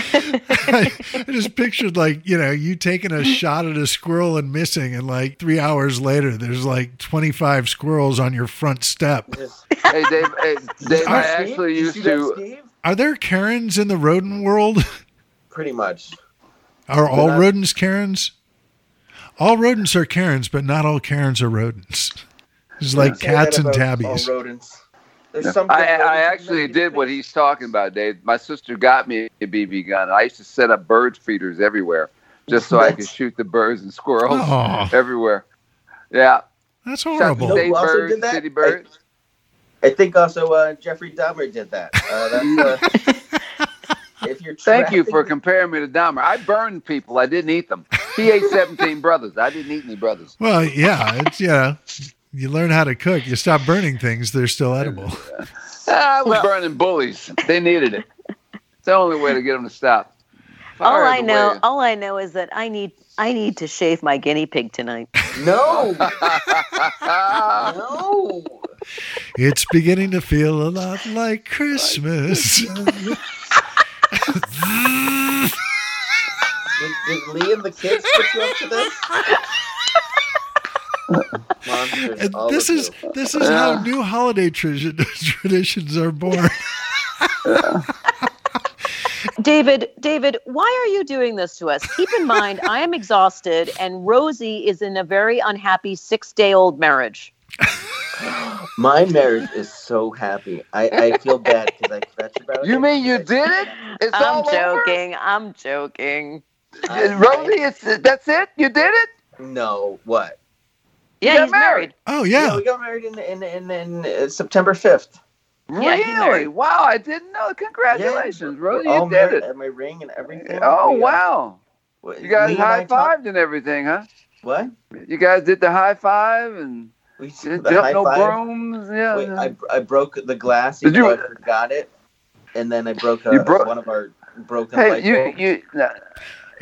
I, I just pictured like you know you taking a shot at a squirrel and missing, and like three hours later, there's like 25 squirrels on your front step. Just- hey, Dave. Hey, Dave. I actually you used see that, to. Are there Karens in the rodent world? Pretty much. Are all Well, that- rodents Karens? All rodents are Karens, but not all Karens are rodents. It's like cats and tabbies. all rodents. There's some I, I actually and did what he's talking about, Dave. My sister got me a BB gun. I used to set up bird feeders everywhere just so I could shoot the birds and squirrels Aw. everywable. Yeah. That's Shot horrible. You know who also birds, did that? city birds. I think also uh, Jeffrey Dahmer did that. Uh, that's, uh, if you're Thank you for comparing me to Dahmer. I burned people. I didn't eat them. He ate 17 brothers. I didn't eat any brothers. Well, yeah, it's yeah. You learn how to cook. You stop burning things; they're still edible. I was burning bullies. They needed it. It's the only way to get them to stop. all I know, way. all I know is that I need, I need to shave my guinea pig tonight. No, no. It's beginning to feel a lot like Christmas. Did, did Lee and the kids put you up to this? Monsters, And this is you. this is how new holiday tradi- traditions are born. Did David, David, why are you doing this to us? Keep in mind, I am exhausted, and Rosie is in a very unhappy six-day-old marriage. My marriage is so happy. I, I feel bad because I fetch about it. You mean you did it? It's I'm all over? joking. I'm joking. Rosie, it's that's it. You did it. No, what? Yeah, got he's married. Oh Yeah, yeah. we got married in in in, in uh, September fifth. Yeah, Really? Wow, I didn't know. Congratulations, Rosie. All You did married it. at my ring and everything. Oh We, uh, wow. w- You guys Lee and I high talked- fived and everything, huh? What? You guys did the high five and We didn't the jump high no brooms. Yeah. Wait. I, I broke the glass. Did you- I forgot it, and then I broke a, You broke- one of our broken hey, light you bulbs. you. nah,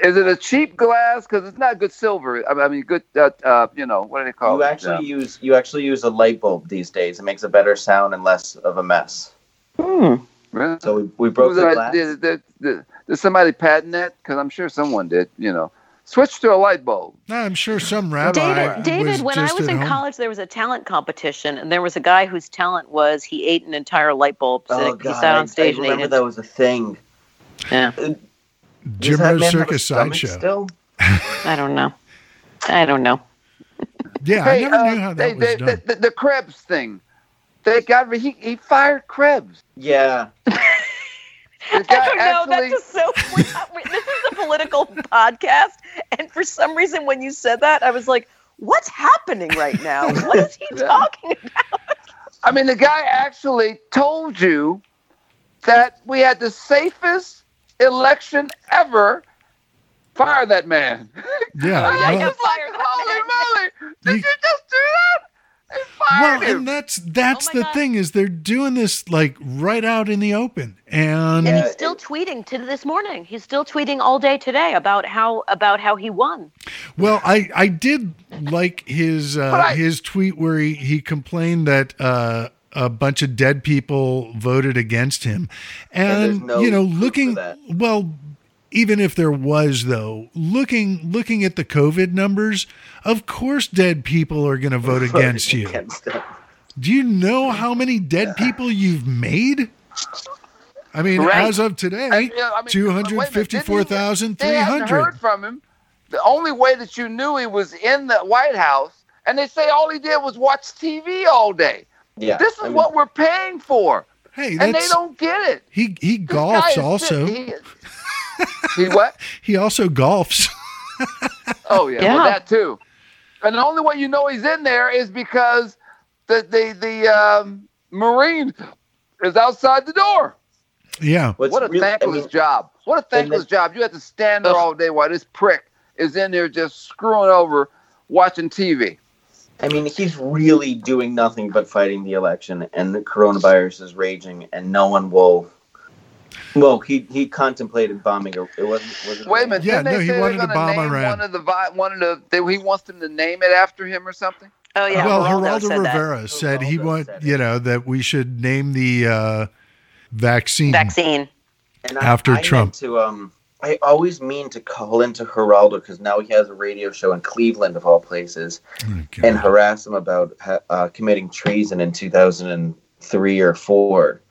Is it a cheap glass? Because it's not good silver. I I mean, good. Uh, uh, you know, what do they call You it? actually Um, use you actually use a light bulb these days. It makes a better sound and less of a mess. Hmm. really? So we, we broke the that- glass. Did, did, did, did somebody patent that? Because I'm sure someone did. You know, switch to a light bulb. I'm sure some rabbi. David, David was when I was in home. college, there was a talent competition, and there was a guy whose talent was he ate an entire light bulb. So oh he sat on stage I and ate remember it. that was a thing. Yeah, Does Jim Rose man have a Circus stomach sideshow. Still, I don't know. I don't know. Yeah, hey, I never uh, knew how that they, was they, done. The, the, the Krebs thing. They got he, he fired Krebs. yeah. I don't know. actually- That's just so. we- we- this is a political podcast, and for some reason, when you said that, I was like, "What's happening right now? What is he Yeah. talking about?" I mean, the guy actually told you that we had the safest election ever. Fire that man. yeah, yeah, well, you like, holy moly! Did You- you just do that? They fired well, him. and that's that's Oh the God. thing is they're doing this like right out in the open, and And he's still tweeting to this morning. He's still tweeting all day today about how about how he won. Well, I I did like his uh, I- his tweet where he he complained that uh, a bunch of dead people voted against him, And there's and, no you know, looking well. Even if there was, though, looking looking at the COVID numbers, of course, dead people are going to vote against you. Against. Do you know how many dead people you've made? I mean, Right. as of today, And, yeah, I mean, two wait a minute, hundred didn't fifty-four thousand They three hadn't hundred. heard from him. The only way that you knew he was in the White House, and they say all he did was watch TV all day. Yeah. This is I mean, what we're paying for, Hey, and they don't get it. he. He This golfs is also. He, he what? He also golfs. Oh yeah, Yeah. well that too. And the only way you know he's in there is because the the the um, Marine is outside the door. yeah. what's what a really- I thankless mean, job. What a thankless job. You have to stand there all day while this prick is in there just screwing over watching TV. I mean, he's really doing nothing but fighting the election, and the coronavirus is raging, and no one will. Well, he he contemplated bombing. It wasn't. Was it Wait a minute. Yeah, didn't they no, he say wanted to bomb Iran. One of the one of the they, he wants them to name it after him or something. Oh yeah, well, Geraldo Geraldo said that. Rivera said he want said you know that we should name the uh, vaccine. vaccine. And After I meant Trump. to um, I always mean to call into Geraldo because now he has a radio show in Cleveland of all places, Oh, and harass him about ha- uh, committing treason in two thousand and three or four.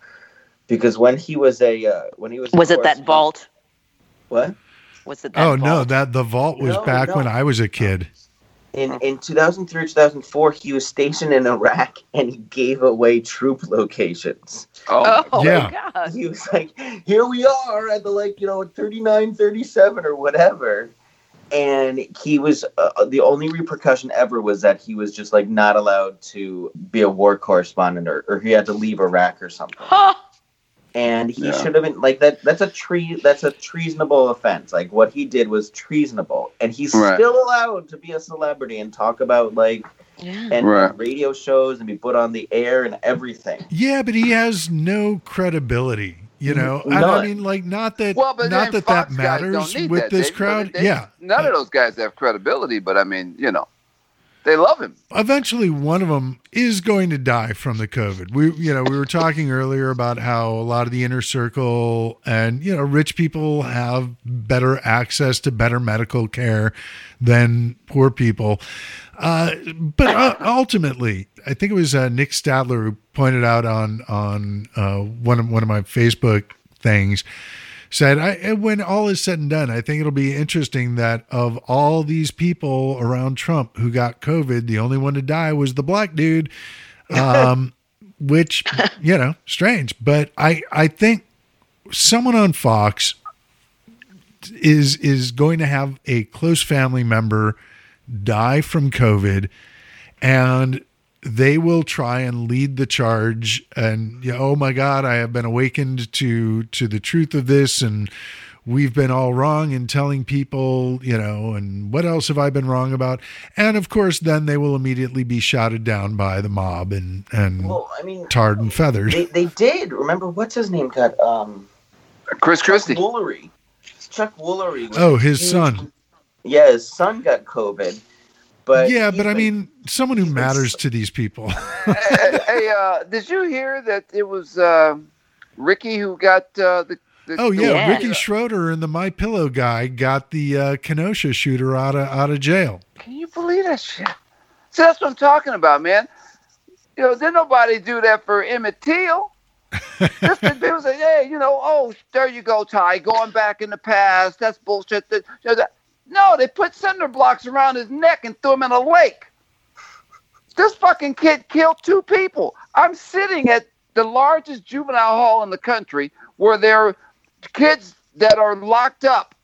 Because when he was a uh, when he was Was it that vault? What? Was it that oh no, that the vault was No, back no. when I was a kid. In in 2003 2004, he was stationed in Iraq and he gave away troop locations. Oh, Oh Yeah. my god. He was like, "Here we are at the like you know 39, 37 or whatever," and he was uh, the only repercussion ever was that he was just like not allowed to be a war correspondent or, or he had to leave Iraq or something. Huh. And he Yeah. should have been like that. That's a tree. That's a treasonable offense. Like what he did was treasonable, and he's Right. still allowed to be a celebrity and talk about like Yeah. and Right. radio shows and be put on the air and everything. Yeah, but he has no credibility. You know, and I mean, like, not that, well, but not then that that Fox guys don't matters need with that, this Dave. crowd. They- they- yeah, none of those guys have credibility, but I mean, you know, they love him. eventually one of them is going to die from the COVID. We, you know, we were talking earlier about how a lot of the inner circle and you know rich people have better access to better medical care than poor people. Uh, but uh, ultimately, I think it was uh, Nick Stadler who pointed out on on uh, one of one of my Facebook things said, I, when all is said and done, I think it'll be interesting that of all these people around Trump who got COVID, the only one to die was the black dude. Um, which, you know, strange. But I, I think someone on Fox is is going to have a close family member die from COVID and they will try and lead the charge and you know, oh my god i have been awakened to to the truth of this and we've been all wrong in telling people you know and what else have i been wrong about and of course then they will immediately be shouted down by the mob and and Well, I mean, tarred and feathered they, they did. Remember what's his name got um Chris Christie. Chuck Woolery. Chuck Woolery. oh his huge- son Yeah, his son got COVID. But yeah but i mean someone who matters to these people hey, hey, uh, did you hear that it was uh, Ricky who got uh, the, the? oh yeah, ricky Schroder and the my pillow guy got the uh, kenosha shooter out of out of jail Can you believe that shit? See, that's what I'm talking about, man. You know, did nobody do that for Emmett Till? Just the people say, hey, you know, oh, there you go, Ty, going back in the past. That's bullshit. That, you know, that. No, they put cinder blocks around his neck and threw him in a lake. This fucking kid killed two people. I'm sitting at the largest juvenile hall in the country where there are kids that are locked up.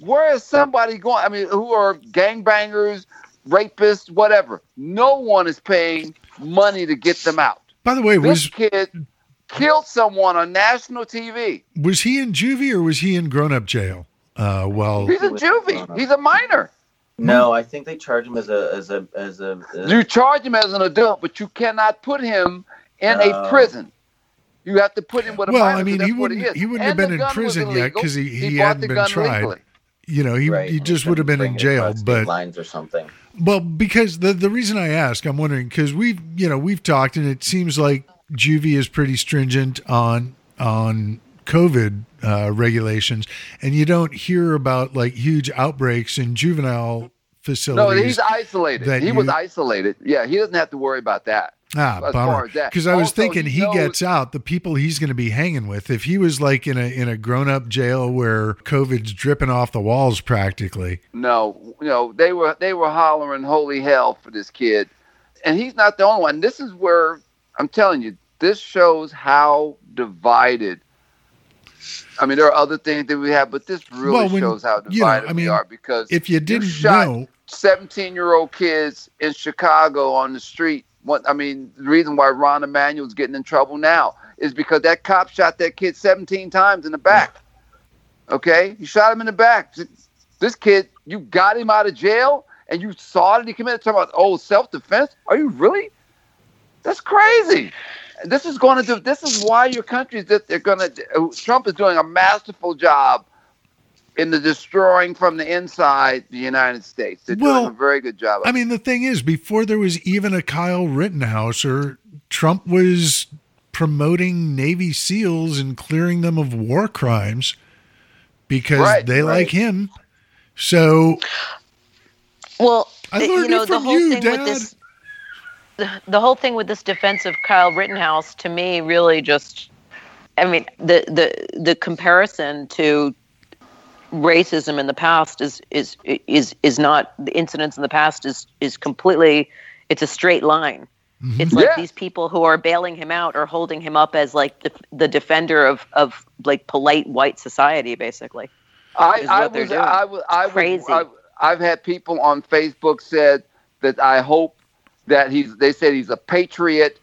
Where is somebody going? I mean, who are gangbangers, rapists, whatever. No one is paying money to get them out. by the way This was kid killed someone on national TV. Was he in juvie or was he in grown up jail? Uh, well, He's a juvie. He's a minor. No, I think they charge him as a as a as a. as- You charge him as an adult, but you cannot put him in a prison. You have to put him with a Well, minor. I mean, 'cause he wouldn't- is. he wouldn't have been in prison yet because he- he bought hadn't been tried. legally. you know, he, right, he just would have been in jail. But lines or something. well, because the the reason I ask, I'm wondering because we've you know we've talked and it seems like juvie is pretty stringent on on COVID uh, regulations, and you don't hear about like huge outbreaks in juvenile facilities. No, he's isolated. He was isolated. Yeah, he doesn't have to worry about that. Ah, as bummer. far as that. Because I was Also, thinking he he, knows- gets out, the people he's going to be hanging with. If he was like in a in a grown up jail where COVID's dripping off the walls practically. No, you know, they were they were hollering holy hell for this kid. And he's not the only one. This is where I'm telling you, this shows how divided I mean, there are other things that we have, but this really Well, when- shows how you know, divided I mean, we are because If you didn't shot know, 17 year old kids in Chicago on the street. What I mean, the reason why Rahm Emanuel's getting in trouble now is because that cop shot that kid 17 times in the back. Okay, he shot him in the back. This kid, you got him out of jail, and you saw that he committed talking about oh self defense. Are you really? That's crazy. This is going to do. This is why your country is that they're going to. Trump is doing a masterful job in the destroying from the inside the United States. They're Well, doing a very good job. I mean, the thing is, before there was even a Kyle Rittenhouse, or Trump was promoting Navy SEALs and clearing them of war crimes because Right, they right. like him. So Well, I the- learned you know, it the from whole you, thing Dad. with this the, the whole thing with this defense of Kyle Rittenhouse to me really just I mean, the the the comparison to racism in the past is is is is not the incidents in the past is is completely it's a straight line. Mm-hmm. It's like Yeah. these people who are bailing him out or holding him up as like the, the defender of, of like polite white society, basically. I, I what they're was, doing. I was, I was, Crazy. I, I've had people on Facebook said that I hope that he's. They said he's a patriot.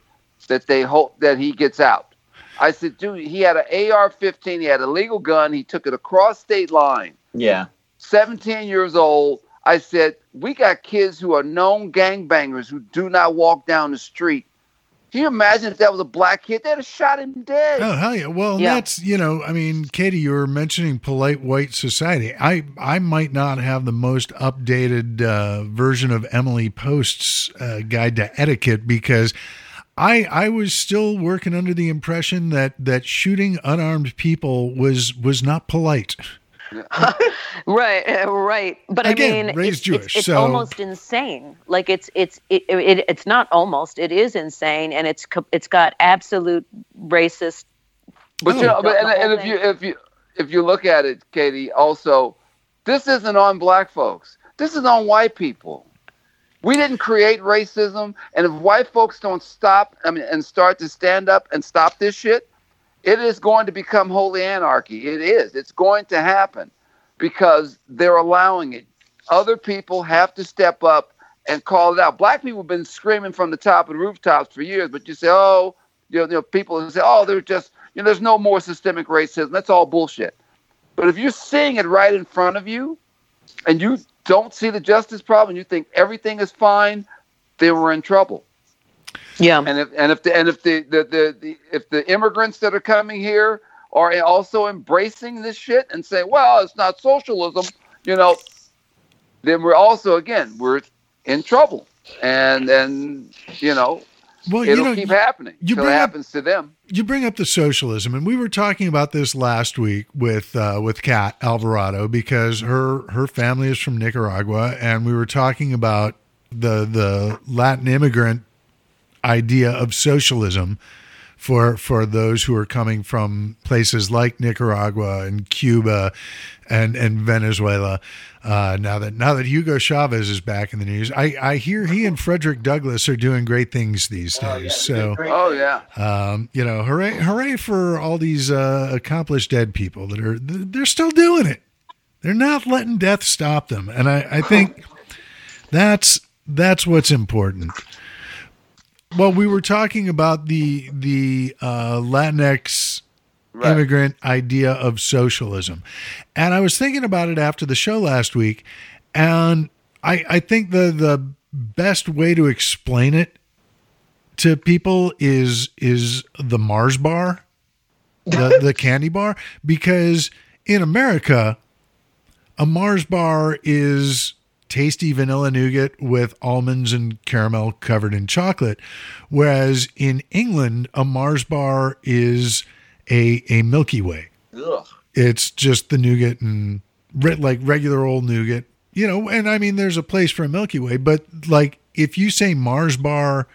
That they hope that he gets out. I said, dude, he had an AR-15. He had a legal gun. He took it across state line. Yeah. 17 years old. I said, we got kids who are known gangbangers who do not walk down the street. Can you imagine if that was a black kid? They'd have shot him dead. Oh hell yeah! Well, Yeah. that's you know, I mean, Katie, you were mentioning polite white society. I I might not have the most updated uh, version of Emily Post's uh, guide to etiquette because I I was still working under the impression that that shooting unarmed people was was not polite. Right, right. But Again, I mean, raised it's, Jewish, it's, it's so- almost insane. Like it's it's it, it it's not almost. It is insane, and it's it's got absolute racist. But Oh. you know, but, and, and if you if you if you look at it, Katie, also, this isn't on black folks. This is on white people. We didn't create racism, and if white folks don't stop, I mean, and start to stand up and stop this shit, it is going to become holy anarchy. It is. It's going to happen because they're allowing it. Other people have to step up and call it out. Black people have been screaming from the top of the rooftops for years, but you say, oh, you know, you know people say, oh, they're just, you know, there's no more systemic racism. That's all bullshit. But if you're seeing it right in front of you and you don't see the justice problem, you think everything is fine, then we're in trouble. Yeah. And if and if the and if the, the, the, the if the immigrants that are coming here are also embracing this shit and saying, well, it's not socialism, you know, then we're also again we're in trouble. And and you know, Well, it'll you know, keep happening you until it bring up- happens to them. you bring up the socialism, and we were talking about this last week with uh, with Kat Alvarado because her her family is from Nicaragua, and we were talking about the the Latin immigrant idea of socialism for for those who are coming from places like Nicaragua and Cuba and and Venezuela. Uh, now that now that Hugo Chavez is back in the news, I, I hear he and Frederick Douglass are doing great things these days. so Oh yeah. um, you know, hooray, hooray for all these uh, accomplished dead people that are they're still doing it. They're not letting death stop them, and I, I think that's that's what's important. Well, we were talking about the the uh, Latinx Right. immigrant idea of socialism, and I was thinking about it after the show last week, and I I think the the best way to explain it to people is is the Mars bar, the the candy bar, because in America, a Mars bar is tasty vanilla nougat with almonds and caramel covered in chocolate, whereas in England, a Mars bar is a a Milky Way. Ugh. It's just the nougat and re- like regular old nougat, you know. And I mean, there's a place for a Milky Way, but like if you say Mars bar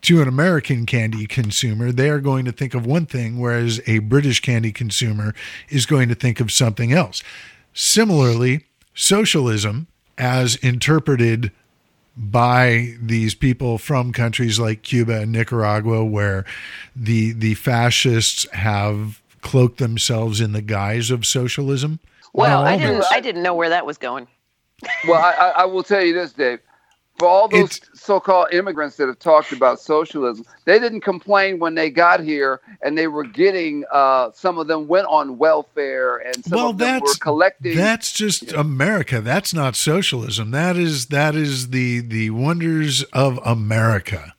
to an American candy consumer, they are going to think of one thing, whereas a British candy consumer is going to think of something else. Similarly, socialism, as interpreted by these people from countries like Cuba and Nicaragua, where the the fascists have cloaked themselves in the guise of socialism. Well, I didn't. means. I didn't know where that was going. Well, I, I, I will tell you this, Dave. For all those It's- so-called immigrants that have talked about socialism, they didn't complain when they got here, and they were getting. Uh, some of them went on welfare, and some well, of them were that's collecting. that's just America. That's not socialism. That is that is the the wonders of America.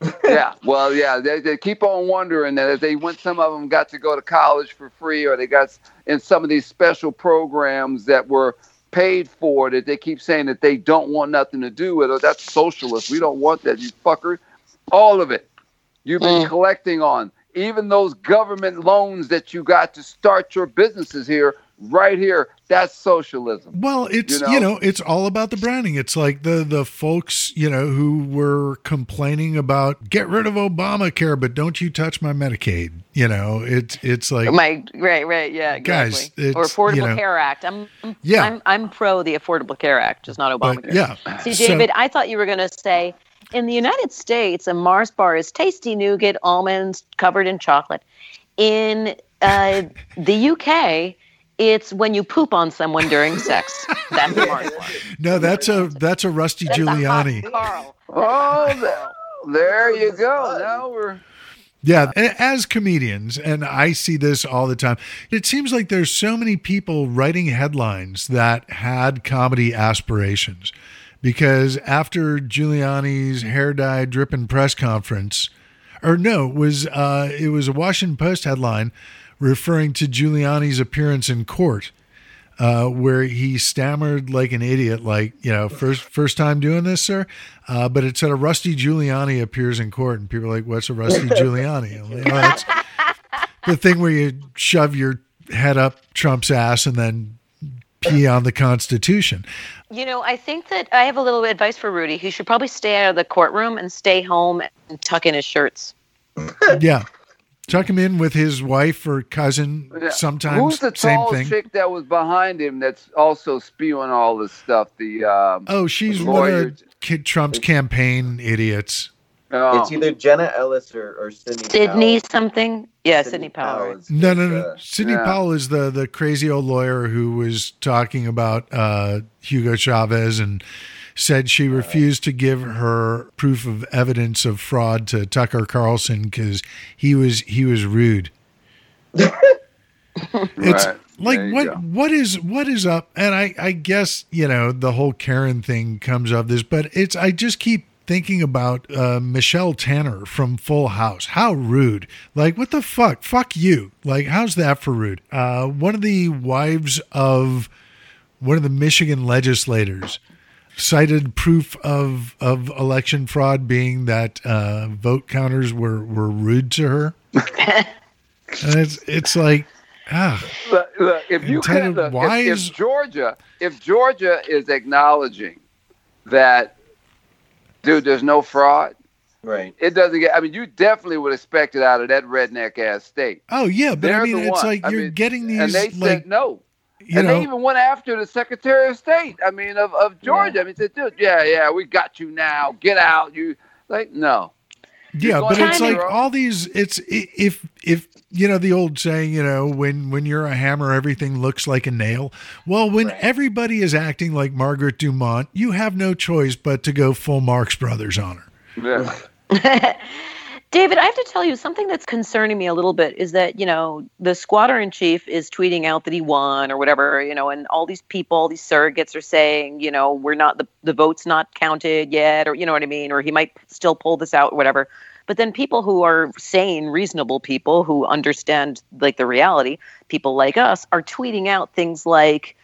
yeah, well, yeah, they, they keep on wondering that if they went, some of them got to go to college for free, or they got in some of these special programs that were paid for. That they keep saying that they don't want nothing to do with it. That's socialist. We don't want that, you fucker. All of it, you've been mm. collecting on. Even those government loans that you got to start your businesses here, right here, that's socialism. Well, it's You you know? know, it's all about the branding. It's like the the folks you know who were complaining about get rid of Obamacare, but don't you touch my Medicaid. You know, it's it's like My right, right, yeah, Guys, exactly. or Affordable you know- Care Act. I'm, I'm Yeah. I'm, I'm pro the Affordable Care Act, just not but Obamacare. yeah. See, So- David, I thought you were going to say in the United States, a Mars bar is tasty nougat, almonds covered in chocolate. In uh, the UK, it's when you poop on someone during sex. That's a Mars bar. no, that's a that's a Rusty That's a Giuliani. Carl. Oh, there, there you go. Now we're. Yeah, as comedians, and I see this all the time. It seems like there's so many people writing headlines that had comedy aspirations, because after Giuliani's hair dye dripping press conference, or no, it was uh, it was a Washington Post headline referring to Giuliani's appearance in court. Uh, where he stammered like an idiot, like you know, first first time doing this, sir. Uh, but it said a Rusty Giuliani appears in court, and people are like, "What's a Rusty Giuliani?" Like, "Oh, that's the thing where you shove your head up Trump's ass and then pee on the Constitution. You know, I think that I have a little advice for Rudy. He should probably stay out of the courtroom and stay home and tuck in his shirts. Yeah, Tuck him in with his wife or cousin. Sometimes Who's the same tall thing. chick that was behind him that's also spewing all this stuff? The um, Oh, she's one of Kid Trump's campaign idiots. oh, It's either Jenna Ellis or, or Sidney. Sidney Powell. something? Yeah, Sidney Sidney Powell. is- No, no, no. uh, Sidney Yeah. Powell is the the crazy old lawyer who was talking about uh, Hugo Chavez and said she refused to give her proof of evidence of fraud to Tucker Carlson because he was he was rude. it's Right. like what go. what is what is up? And I I guess you know the whole Karen thing comes of this, but it's I just keep thinking about uh, Michelle Tanner from Full House. How rude! Like what the fuck? Fuck you! Like how's that for rude? Uh, one of the wives of one of the Michigan legislators cited proof of of election fraud being that uh, vote counters were were rude to her. and it's it's like ah Look, look, if you Intended can, look, if, wise- if Georgia, if Georgia is acknowledging that, dude, there's no fraud, Right. it doesn't get. I mean, you definitely would expect it out of that redneck ass state. oh yeah, but I They're mean it's one. like you're mean, getting these and they like said no. You and know they even went after the Secretary of State. I mean, of, of Georgia. I mean, said, dude, yeah, yeah, we got you now. Get out. You like no. yeah, but it's China- like all these. It's if if you know the old saying, you know, when when you're a hammer, everything looks like a nail. Well, when Right. everybody is acting like Margaret Dumont, you have no choice but to go full Marx Brothers on her. Yeah. David, I have to tell you something that's concerning me a little bit is that, you know, the squatter in chief is tweeting out that he won or whatever, you know, and all these people, these surrogates are saying, you know, we're not, the, the vote's not counted yet, or, you know what I mean, or he might still pull this out, or whatever. But then people who are sane, reasonable people who understand like the reality, people like us, are tweeting out things like,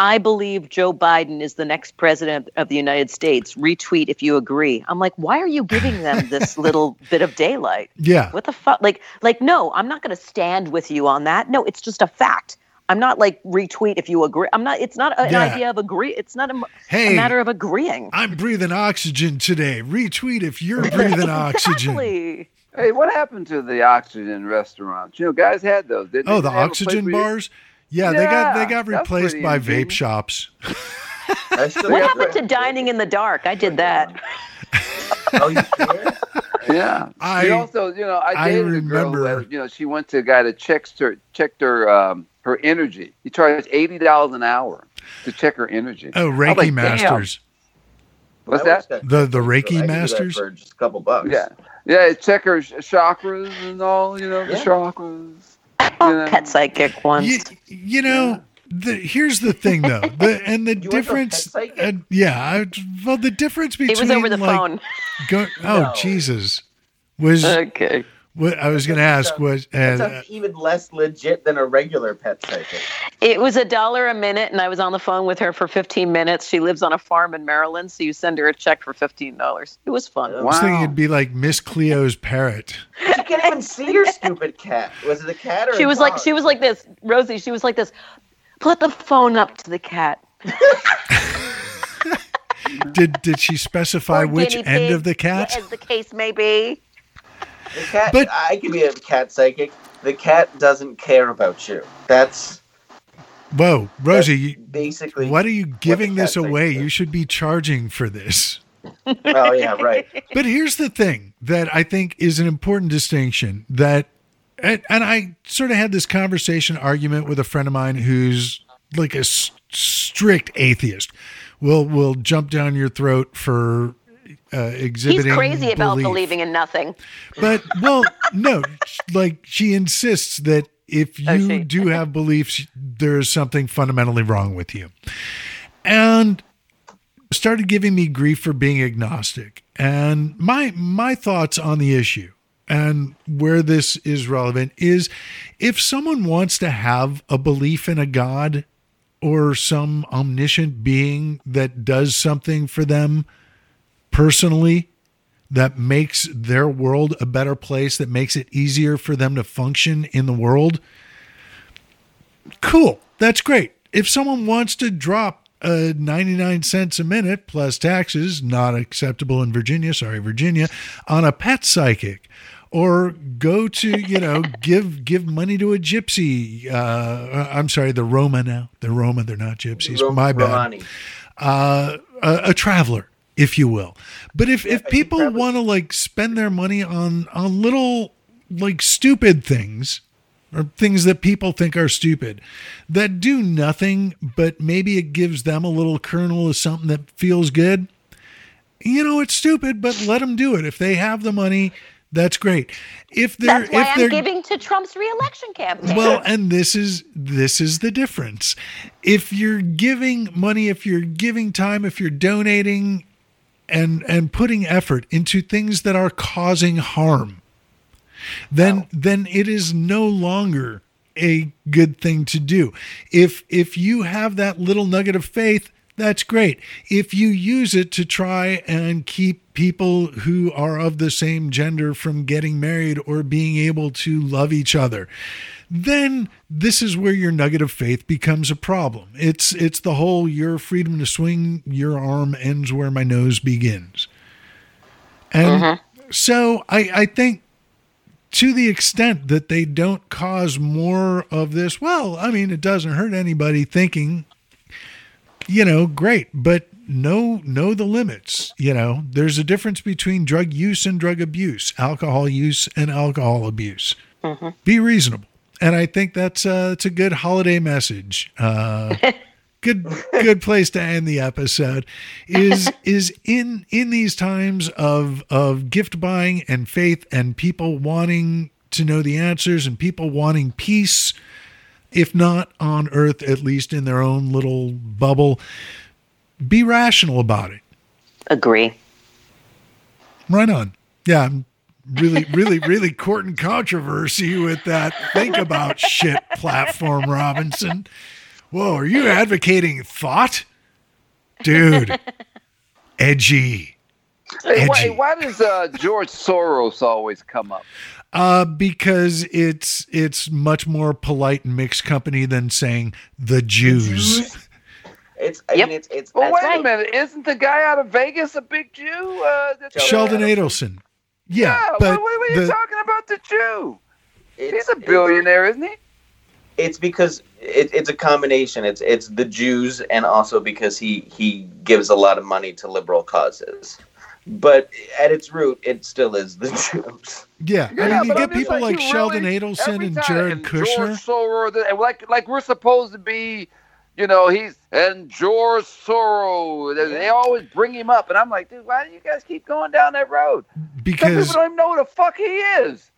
I believe Joe Biden is the next president of the United States. Retweet if you agree. I'm like, why are you giving them this little bit of daylight? Yeah, What the fuck? Like, like, no, I'm not going to stand with you on that. No, it's just a fact. I'm not like retweet if you agree. I'm not. It's not an Yeah. idea of agree. It's not a, a matter of agreeing. I'm breathing oxygen today. Retweet if you're breathing oxygen. Exactly. Hey, what happened to the oxygen restaurants? You know, guys had those, didn't they? Oh, the they have a place oxygen bars. you- bars. Yeah, they got they got replaced pretty by vape shops. What happened the- to dining in the dark? I did that. Oh, you sure? Yeah. I- she also, you know, I I dated a girl remember- that, you know, she went to a guy that checks her, checked her, um, her energy. He charged eighty dollars an hour to check her energy. Oh, Reiki like, damn. masters. What's that? that The- the Reiki I could do that masters? for just a couple bucks. Yeah, yeah. Check her chakras and all, you know, the Yeah. chakras. Oh, Yeah. pet psychic once. You, you know, the, here's the thing though, the and the You went to a difference. pet psychic? uh, yeah, I, well, the difference between it was over the like, phone. Go, oh No. Jesus, was Okay. What I was going to ask was That's and uh, even less legit than a regular pet psychic. It was a dollar a minute, and I was on the phone with her for 15 minutes. She lives on a farm in Maryland, so you send her a check for $15. It was fun. I was thinking it'd be like Miss Cleo's parrot. You can't even see your stupid cat. Was it a cat or She a was like, she was like this, Rosie. She was like this. Put the phone up to the cat. Did did she specify Or which end pig, of the cat? As the case may be. The cat. But- I could be a cat psychic. The cat doesn't care about you. That's Whoa, Rosie, you, basically. what are you giving this away? You should be charging for this. Oh yeah, right. But here's the thing that I think is an important distinction that, and, and I sort of had this conversation argument with a friend of mine who's like a strict atheist. Will will jump down your throat for uh, He's crazy about belief. believing in nothing. But well, no, like she insists that if Oh, you she- do have beliefs, there is something fundamentally wrong with you. And started giving me grief for being agnostic. And my my thoughts on the issue and where this is relevant is if someone wants to have a belief in a god or some omniscient being that does something for them personally that makes their world a better place, that makes it easier for them to function in the world, cool. That's great. If someone wants to drop uh, 99 cents a minute plus taxes, not acceptable in Virginia, sorry, Virginia, on a pet psychic, or go to you know give give money to a gypsy. Uh, I'm sorry, the Roma now. The Roma, they're not gypsies. Rom- My bad. Uh, a, a traveler, if you will. But if if I people travelers- want to like spend their money on on little like stupid things or things that people think are stupid that do nothing but maybe it gives them a little kernel of something that feels good you know it's stupid but let them do it if they have the money that's great if they're That's why if I'm they're giving to Trump's reelection campaign. well, and this is this is the difference. If you're giving money, if you're giving time, if you're donating and and putting effort into things that are causing harm, then then it is no longer a good thing to do. If if you have that little nugget of faith, that's great. If you use it to try and keep people who are of the same gender from getting married or being able to love each other, then this is where your nugget of faith becomes a problem. It's it's the whole your freedom to swing your arm ends where my nose begins. And mm-hmm. so I, I think to the extent that they don't cause more of this, well, I mean, it doesn't hurt anybody thinking, you know, great, but know know the limits. You know, there's a difference between drug use and drug abuse, alcohol use and alcohol abuse. Mm-hmm. Be reasonable, and I think that's uh, it's a good holiday message. Uh, good good place to end the episode is is in in these times of of gift buying and faith and people wanting to know the answers and people wanting peace if not on earth at least in their own little bubble be rational about it Agree. right on yeah I'm really really really courting controversy with that think about shit platform robinson whoa are you advocating thought dude edgy Hey, why, Edgy. why does uh, George Soros always come up? uh because it's it's much more polite and mixed company than saying the jews It's I Yep. mean it's it's Well, wait right. a minute. Isn't the guy out of Vegas a big Jew? Uh, that's, uh, sheldon adelson yeah, Yeah, but what, what are you the- talking about the Jew? He's a billionaire, isn't he? It's because it, it's a combination. It's it's the Jews and also because he he gives a lot of money to liberal causes. But at its root, it still is the Jews. yeah, Yeah, i mean you get I'm people like, you sheldon really- adelson and time- jared and kushner George Soros, and like like we're supposed to be, you know, he's and George Soros. They, they always bring him up, and I'm like, dude, why do you guys keep going down that road? Some because people don't even know who the fuck he is.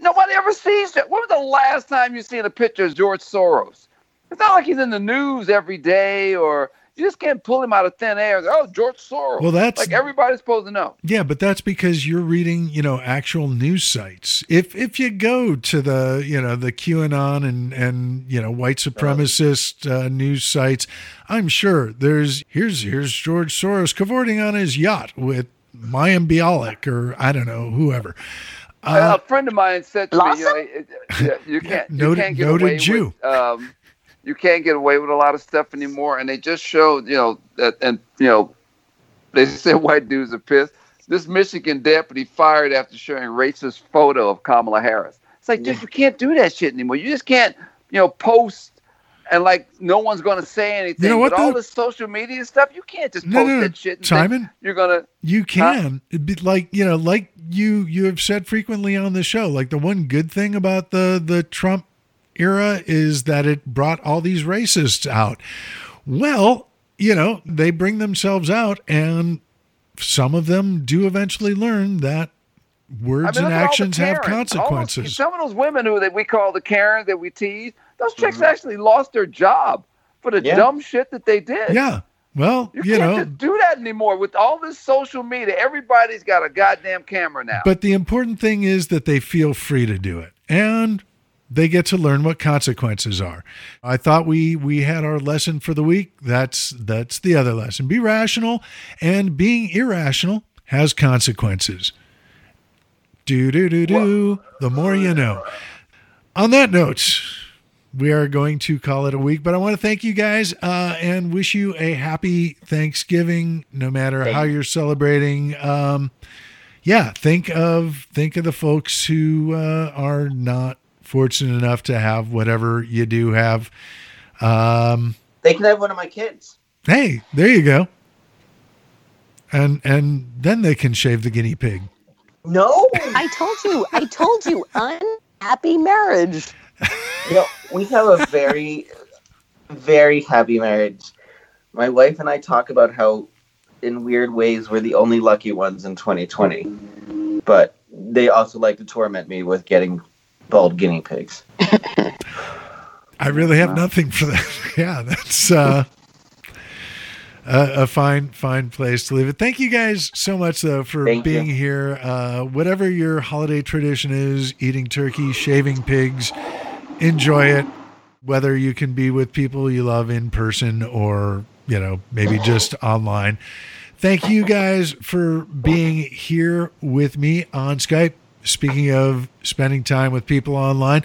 Nobody ever sees it. When was the last time you seen a picture of George Soros? It's not like he's in the news every day, or you just can't pull him out of thin air. Oh, George Soros. Well, that's- like everybody's supposed to know. Yeah, but that's because you're reading, you know, actual news sites. If if you go to the, you know, the QAnon and and you know white supremacist uh, news sites, I'm sure there's here's here's George Soros cavorting on his yacht with Mayim Bialik or I don't know whoever. Uh, a friend of mine said to me, you, know, Lawson? it- it- you can't, you noted- can't get noted away Jew. with, um, you can't get away with a lot of stuff anymore. And they just showed, you know, that, and you know, they said white dudes are pissed. This Michigan deputy fired after showing racist photo of Kamala Harris. It's like, dude, you can't do that shit anymore. You just can't, you know, post and like no one's going to say anything. You know what, But all though? this social media stuff, you can't just No, post no, no. that shit. Simon? you're gonna. You can It'd be like you know, like you you have said frequently on the show. Like the one good thing about the the Trump era is that it brought all these racists out. Well, you know, they bring themselves out, and some of them do eventually learn that words I mean, and look at actions have Karens. All those- consequences. some of those women who that we call the Karens that we tease, those chicks Mm-hmm. actually lost their job for the Yeah. dumb shit that they did. Yeah. Well, You, you, can't know, just do that anymore with all this social media. Everybody's got a goddamn camera now. But the important thing is that they feel free to do it. And they get to learn what consequences are. I thought we we had our lesson for the week. That's that's the other lesson. Be rational and being irrational has consequences. Do do do do. The more you know. On that note, we are going to call it a week, but I want to thank you guys uh, and wish you a happy Thanksgiving, no matter how you. you're celebrating. Um, yeah, think of think of the folks who uh, are not fortunate enough to have whatever you do have. Um, They can have one of my kids. hey, there you go. And and then they can shave the guinea pig. No, I told you. I told you. Unhappy marriage. you know, we have a very, very happy marriage. My wife and I talk about how, in weird ways, we're the only lucky ones in 2020. But they also like to torment me with getting bald guinea pigs. I really have nothing for that. yeah, that's uh, a, a fine, fine place to leave it. Thank you guys so much, though, for Thank being you. here. Uh, whatever your holiday tradition is, eating turkey, shaving pigs, enjoy it. Whether you can be with people you love in person or, you know, maybe just online. Thank you guys for being here with me on Skype. Speaking of spending time with people online,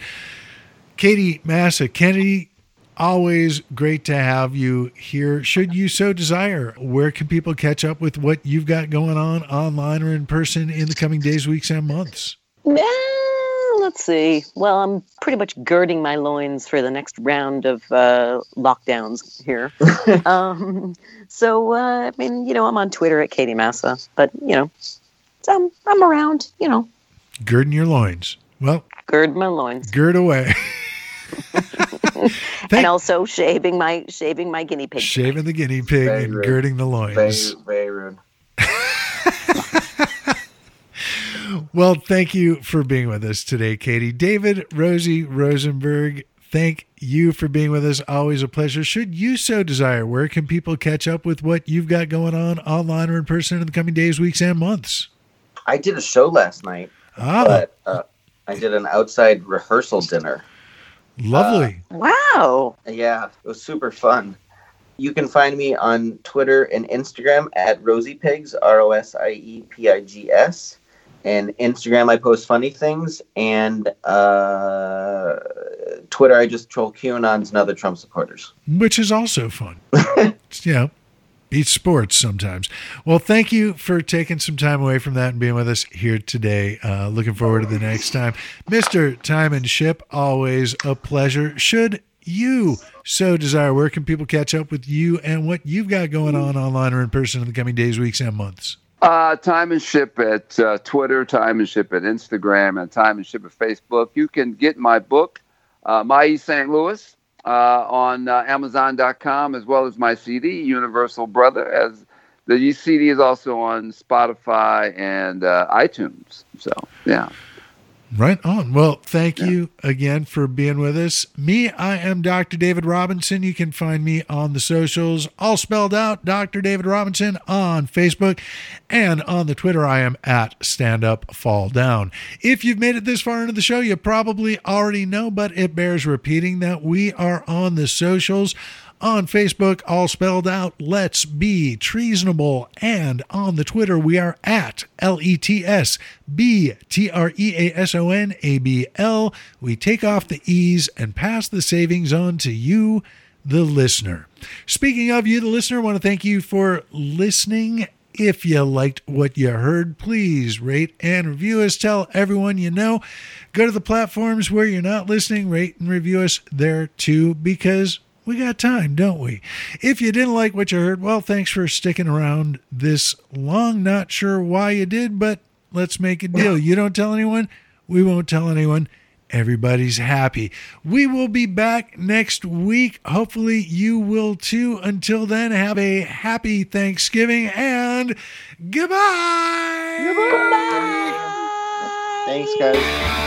Katie Massa, Kennedy, always great to have you here. Should you so desire, where can people catch up with what you've got going on online or in person in the coming days, weeks, and months? Eh, let's see. Well, I'm pretty much girding my loins for the next round of uh, lockdowns here. um, so, uh, I mean, you know, I'm on Twitter at Katie Massa, but you know, so I'm, I'm around. You know, Girding your loins. Well, gird my loins, gird away. and also shaving my shaving my guinea pig. Shaving the guinea pig Very and rude. girding the loins. Very, loins. very rude. Well, thank you for being with us today, Katie. David, Rosie Rosenberg, thank you for being with us. Always a pleasure. Should you so desire, where can people catch up with what you've got going on online or in person in the coming days, weeks, and months? I did a show last night, Ah, but uh, I did an outside rehearsal dinner. lovely. Wow. Yeah, it was super fun. You can find me on Twitter and Instagram at Rosie Pigs, R O S I E P I G S. And Instagram, I post funny things, and uh, Twitter, I just troll QAnons and other Trump supporters. which is also fun. It's, beats sports sometimes. Well, thank you for taking some time away from that and being with us here today. Uh, looking forward to the next time. Mr. Time and Ship, always a pleasure. Should you so desire, where can people catch up with you and what you've got going on online or in person in the coming days, weeks, and months? Uh, time and ship at uh, Twitter, time and ship at Instagram, and time and ship at Facebook. You can get my book, uh, My East St. Louis, uh, on uh, Amazon.com, as well as my CD, Universal Brother. As the CD is also on Spotify and uh, iTunes. So, yeah. Right on. Well, thank you again for being with us. Me, I am Dr. David Robinson. You can find me on the socials, all spelled out, Dr. David Robinson on Facebook and on the Twitter. I am at Stand Up Fall Down. If you've made it this far into the show, you probably already know, but it bears repeating that we are on the socials on Facebook, all spelled out, Let's Be Treasonable. And on the Twitter, we are at L E T S B T R E A S O N A B L. We take off the E's and pass the savings on to you, the listener. Speaking of you, the listener, I want to thank you for listening. If you liked what you heard, please rate and review us. Tell everyone you know. Go to the platforms where you're not listening, rate and review us there too, because we got time, don't we? If you didn't like what you heard, well, thanks for sticking around this long. Not sure why you did, but let's make a deal. You don't tell anyone, we won't tell anyone. Everybody's happy. We will be back next week. Hopefully, you will too. Until then, have a happy Thanksgiving and goodbye. Goodbye. Thanks, guys.